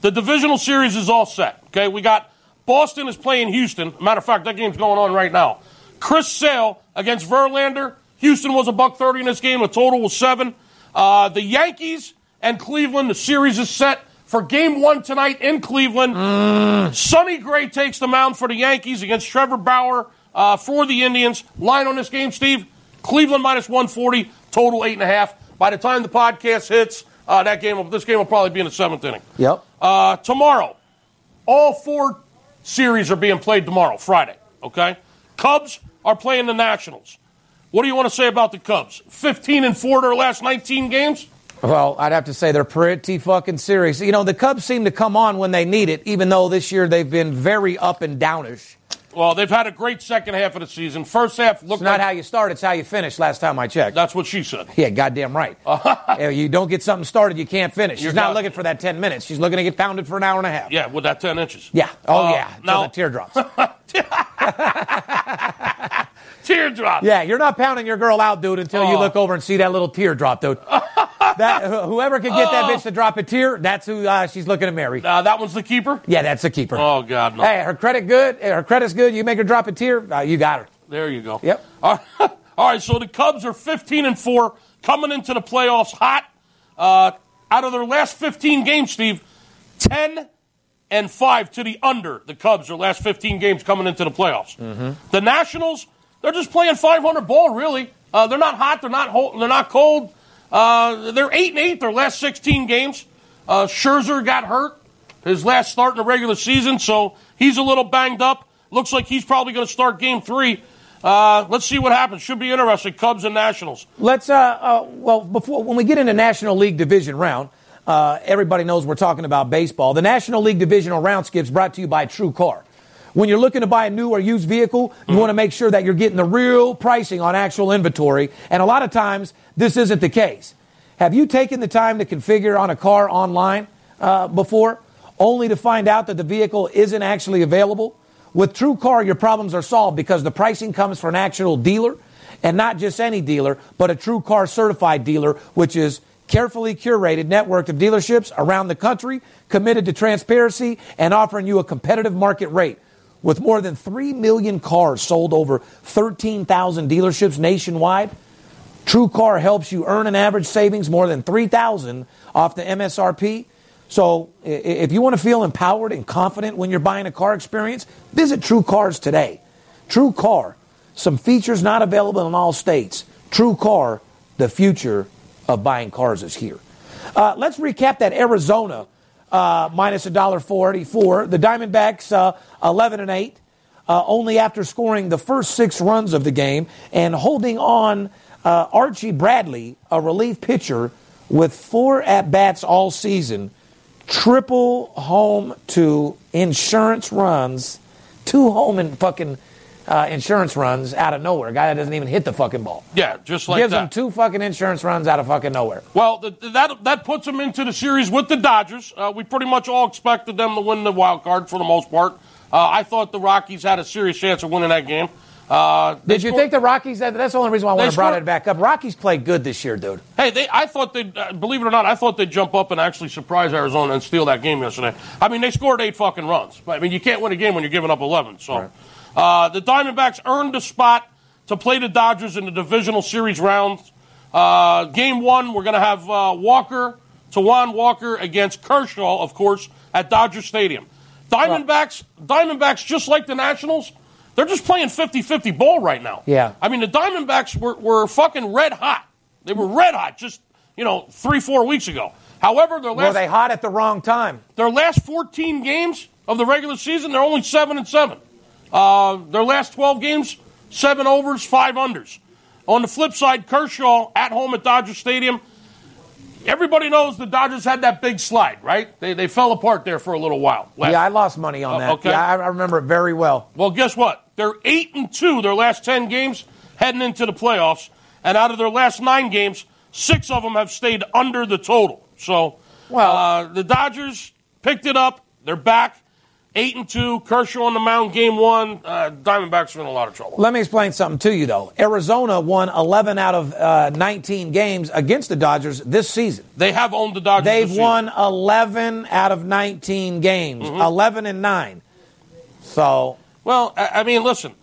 The divisional series is all set. Okay, we got Boston is playing Houston. Matter of fact, that game's going on right now. Chris Sale against Verlander. Houston was a buck thirty in this game. The total was seven. Uh, the Yankees and Cleveland. The series is set for Game One tonight in Cleveland. Sonny Gray takes the mound for the Yankees against Trevor Bauer uh, for the Indians. Line on this game, Steve. Cleveland minus one forty. Total eight and a half. By the time the podcast hits, uh, that game, will, this game will probably be in the seventh inning. Yep. Uh, tomorrow, all four series are being played tomorrow, Friday. Okay, Cubs are playing the Nationals. What do you want to say about the Cubs? Fifteen and four their last nineteen games. Well, I'd have to say they're pretty fucking serious. You know, the Cubs seem to come on when they need it, even though this year they've been very up and downish. Well, they've had a great second half of the season. First half looked It's not like how you start, it's how you finish, last time I checked. that's what she said. Yeah, goddamn right. <laughs> You don't get something started, you can't finish. You're She's not not- looking for that 10 minutes. She's looking to get pounded for an hour and a half. Yeah, with that ten inches. Yeah. Oh, Uh, yeah. Till now- the teardrops. <laughs> <laughs> Teardrop. yeah, you're not pounding your girl out, dude, until you Oh. look over and see that little teardrop, dude. <laughs> that, whoever can get that Oh. bitch to drop a tear, that's who uh, she's looking to marry. Uh, that one's the keeper. Yeah, that's a keeper. Oh God, no. Hey, her credit good. Her credit's good. You make her drop a tear, uh, you got her. There you go. Yep. All right. <laughs> All right, so the Cubs are 15 and 4, coming into the playoffs hot. Uh, out of their last 15 games, Steve, 10 and 5 to the under. The Cubs, their last 15 games coming into the playoffs. The Nationals, they're just playing 500 ball, really. Uh, they're not hot, they're not, ho- they're not cold. Uh, they're 8 and 8 their last 16 games. Uh, Scherzer got hurt his last start in the regular season, so he's a little banged up. Looks like he's probably going to start game three. Uh, let's see what happens. Should be interesting. Cubs and Nationals. Let's, uh, uh, well, before when we get into National League Division round, uh, everybody knows we're talking about baseball. The National League Divisional round skips brought to you by TrueCar. When you're looking to buy a new or used vehicle, you want to make sure that you're getting the real pricing on actual inventory. And a lot of times, this isn't the case. Have you taken the time to configure on a car online uh, before, only to find out that the vehicle isn't actually available? With TrueCar, your problems are solved because the pricing comes from an actual dealer, and not just any dealer, but a TrueCar certified dealer, which is carefully curated network of dealerships around the country, committed to transparency and offering you a competitive market rate. With more than 3 million cars sold over 13,000 dealerships nationwide, TrueCar helps you earn an average savings more than 3000 off the MSRP. So if you want to feel empowered and confident when you're buying a car experience, visit TrueCars today. TrueCar, some features not available in all states. TrueCar, the future of buying cars is here. Uh, let's recap that Arizona uh, minus a dollar. The Diamondbacks uh, eleven and eight, uh, only after scoring the first six runs of the game and holding on uh, Archie Bradley, a relief pitcher with four at bats all season, triple home two insurance runs, two home and fucking uh, insurance runs out of nowhere. A guy that doesn't even hit the fucking ball. Yeah, just like Gives that. him two fucking insurance runs out of fucking nowhere. Well, th- that that puts them into the series with the Dodgers. Uh, we pretty much all expected them to win the wild card for the most part. Uh, I thought the Rockies had a serious chance of winning that game. Uh, Did you scored- think the Rockies? That, that's the only reason why I want to brought it back up. Rockies played good this year, dude. Hey, they, I thought they'd, uh, believe it or not, I thought they'd jump up and actually surprise Arizona and steal that game yesterday. I mean, they scored eight fucking runs. But, I mean, you can't win a game when you're giving up 11. So uh, the Diamondbacks earned a spot to play the Dodgers in the divisional series rounds. Uh, game one, we're going to have uh, Walker, Taijuan Walker against Kershaw, of course, at Dodger Stadium. Diamondbacks, Diamondbacks, just like the Nationals, they're just playing 50-50 ball right now. Yeah. I mean, the Diamondbacks were, were fucking red hot. They were red hot just, you know, three, four weeks ago. However, their Were they hot at the wrong time? their last 14 games of the regular season, they're only 7 and 7. Uh, their last 12 games, 7 overs, 5 unders. On the flip side, Kershaw at home at Dodger Stadium. Everybody knows the Dodgers had that big slide, right? They, they fell apart there for a little while. last- Yeah, I lost money on Uh, that. okay. Yeah, I, I remember it very well. well, guess what? They're eight and two their last ten games heading into the playoffs, and out of their last nine games, six of them have stayed under the total. So, Well- uh, the Dodgers picked it up. They're back. Eight and two. Kershaw on the mound, game one. Uh, Diamondbacks are in a lot of trouble. Let me explain something to you, though. Arizona won 11 out of uh, 19 games against the Dodgers this season. They have owned the Dodgers. They've won season. 11 out of 19 games, Mm-hmm. 11 and 9. So, Well, I, I mean, listen,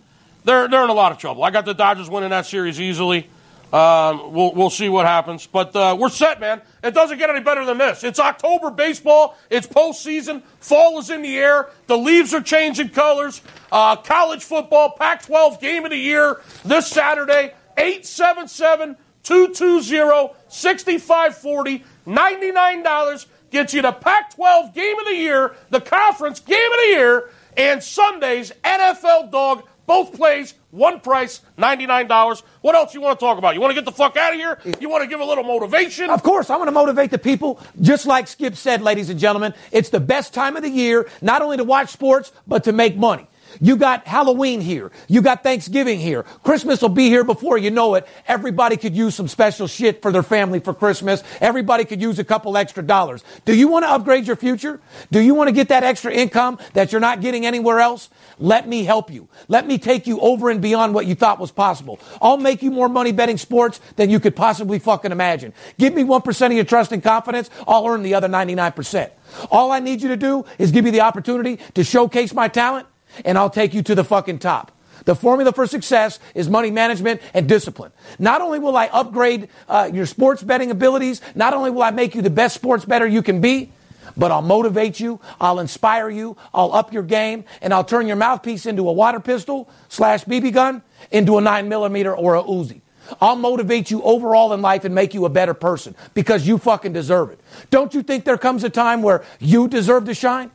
they're they're in a lot of trouble. I got the Dodgers winning that series easily. Um, we'll we'll see what happens, but uh, we're set, man. It doesn't get any better than this. It's October baseball. It's postseason. Fall is in the air. The leaves are changing colors. Uh, college football, Pac-12 game of the year this Saturday. 877 220 6540 $99 gets you the Pac 12 game of the year, the conference game of the year, and Sunday's NFL dog. Both plays, one price, $99. What else you want to talk about? You want to get the fuck out of here? You want to give a little motivation? of course, I want to motivate the people. Just like Skip said, ladies and gentlemen, it's the best time of the year, not only to watch sports, but to make money. You got Halloween here. You got Thanksgiving here. Christmas will be here before you know it. Everybody could use some special shit for their family for Christmas. Everybody could use a couple extra dollars. Do you want to upgrade your future? Do you want to get that extra income that you're not getting anywhere else? Let me help you. Let me take you over and beyond what you thought was possible. I'll make you more money betting sports than you could possibly fucking imagine. Give me 1% of your trust and confidence. I'll earn the other 99%. All I need you to do is give me the opportunity to showcase my talent and I'll take you to the fucking top. The formula for success is money management and discipline. Not only will I upgrade uh, your sports betting abilities, not only will I make you the best sports better you can be, but I'll motivate you, I'll inspire you, I'll up your game, and I'll turn your mouthpiece into a water pistol slash BB gun into a 9 millimeter or a Uzi. I'll motivate you overall in life and make you a better person because you fucking deserve it. Don't you think there comes a time where you deserve to shine?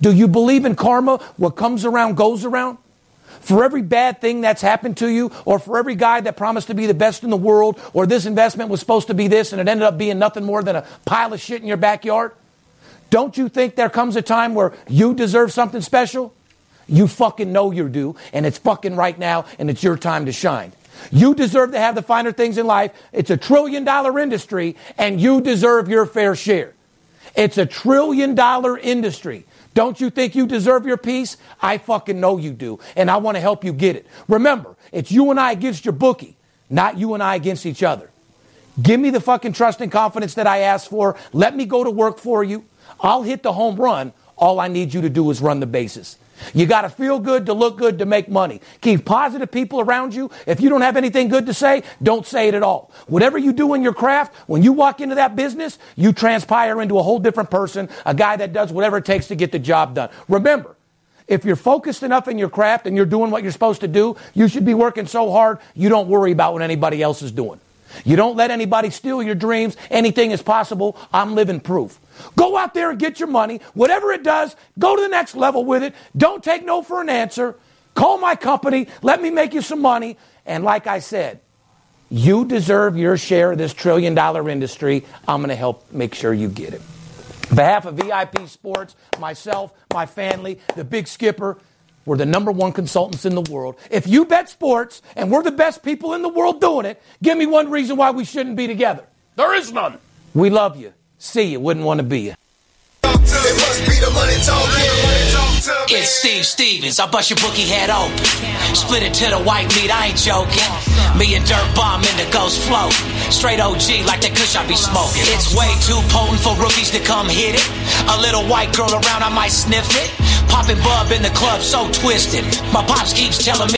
Do you believe in karma? What comes around goes around? For every bad thing that's happened to you, or for every guy that promised to be the best in the world, or this investment was supposed to be this and it ended up being nothing more than a pile of shit in your backyard, don't you think there comes a time where you deserve something special? You fucking know you do, and it's fucking right now, and it's your time to shine. You deserve to have the finer things in life. It's a trillion dollar industry, and you deserve your fair share. It's a trillion dollar industry. Don't you think you deserve your piece? I fucking know you do, and I want to help you get it. Remember, it's you and I against your bookie, not you and I against each other. Give me the fucking trust and confidence that I asked for. Let me go to work for you. I'll hit the home run. All I need you to do is run the bases. You got to feel good to look good to make money. Keep positive people around you. If you don't have anything good to say, don't say it at all. Whatever you do in your craft, when you walk into that business, you transpire into a whole different person, a guy that does whatever it takes to get the job done. Remember, if you're focused enough in your craft and you're doing what you're supposed to do, you should be working so hard you don't worry about what anybody else is doing. You don't let anybody steal your dreams. Anything is possible. I'm living proof. Go out there and get your money. Whatever it does, go to the next level with it. Don't take no for an answer. Call my company. Let me make you some money. And like I said, you deserve your share of this trillion dollar industry. I'm going to help make sure you get it. On behalf of VIP Sports, myself, my family, the big skipper, we're the number one consultants in the world. If you bet sports and we're the best people in the world doing it, give me one reason why we shouldn't be together. There is none. We love you. See you. Wouldn't want to be you. It's Steve Stevens. I bust your bookie head open. Split it to the white meat. I ain't joking. Me and Dirt Bomb in the ghost float. Straight OG like that kush I be smoking. It's way too potent for rookies to come hit it. A little white girl around, I might sniff it. Popping bub in the club, so twisted. My pops keeps telling me.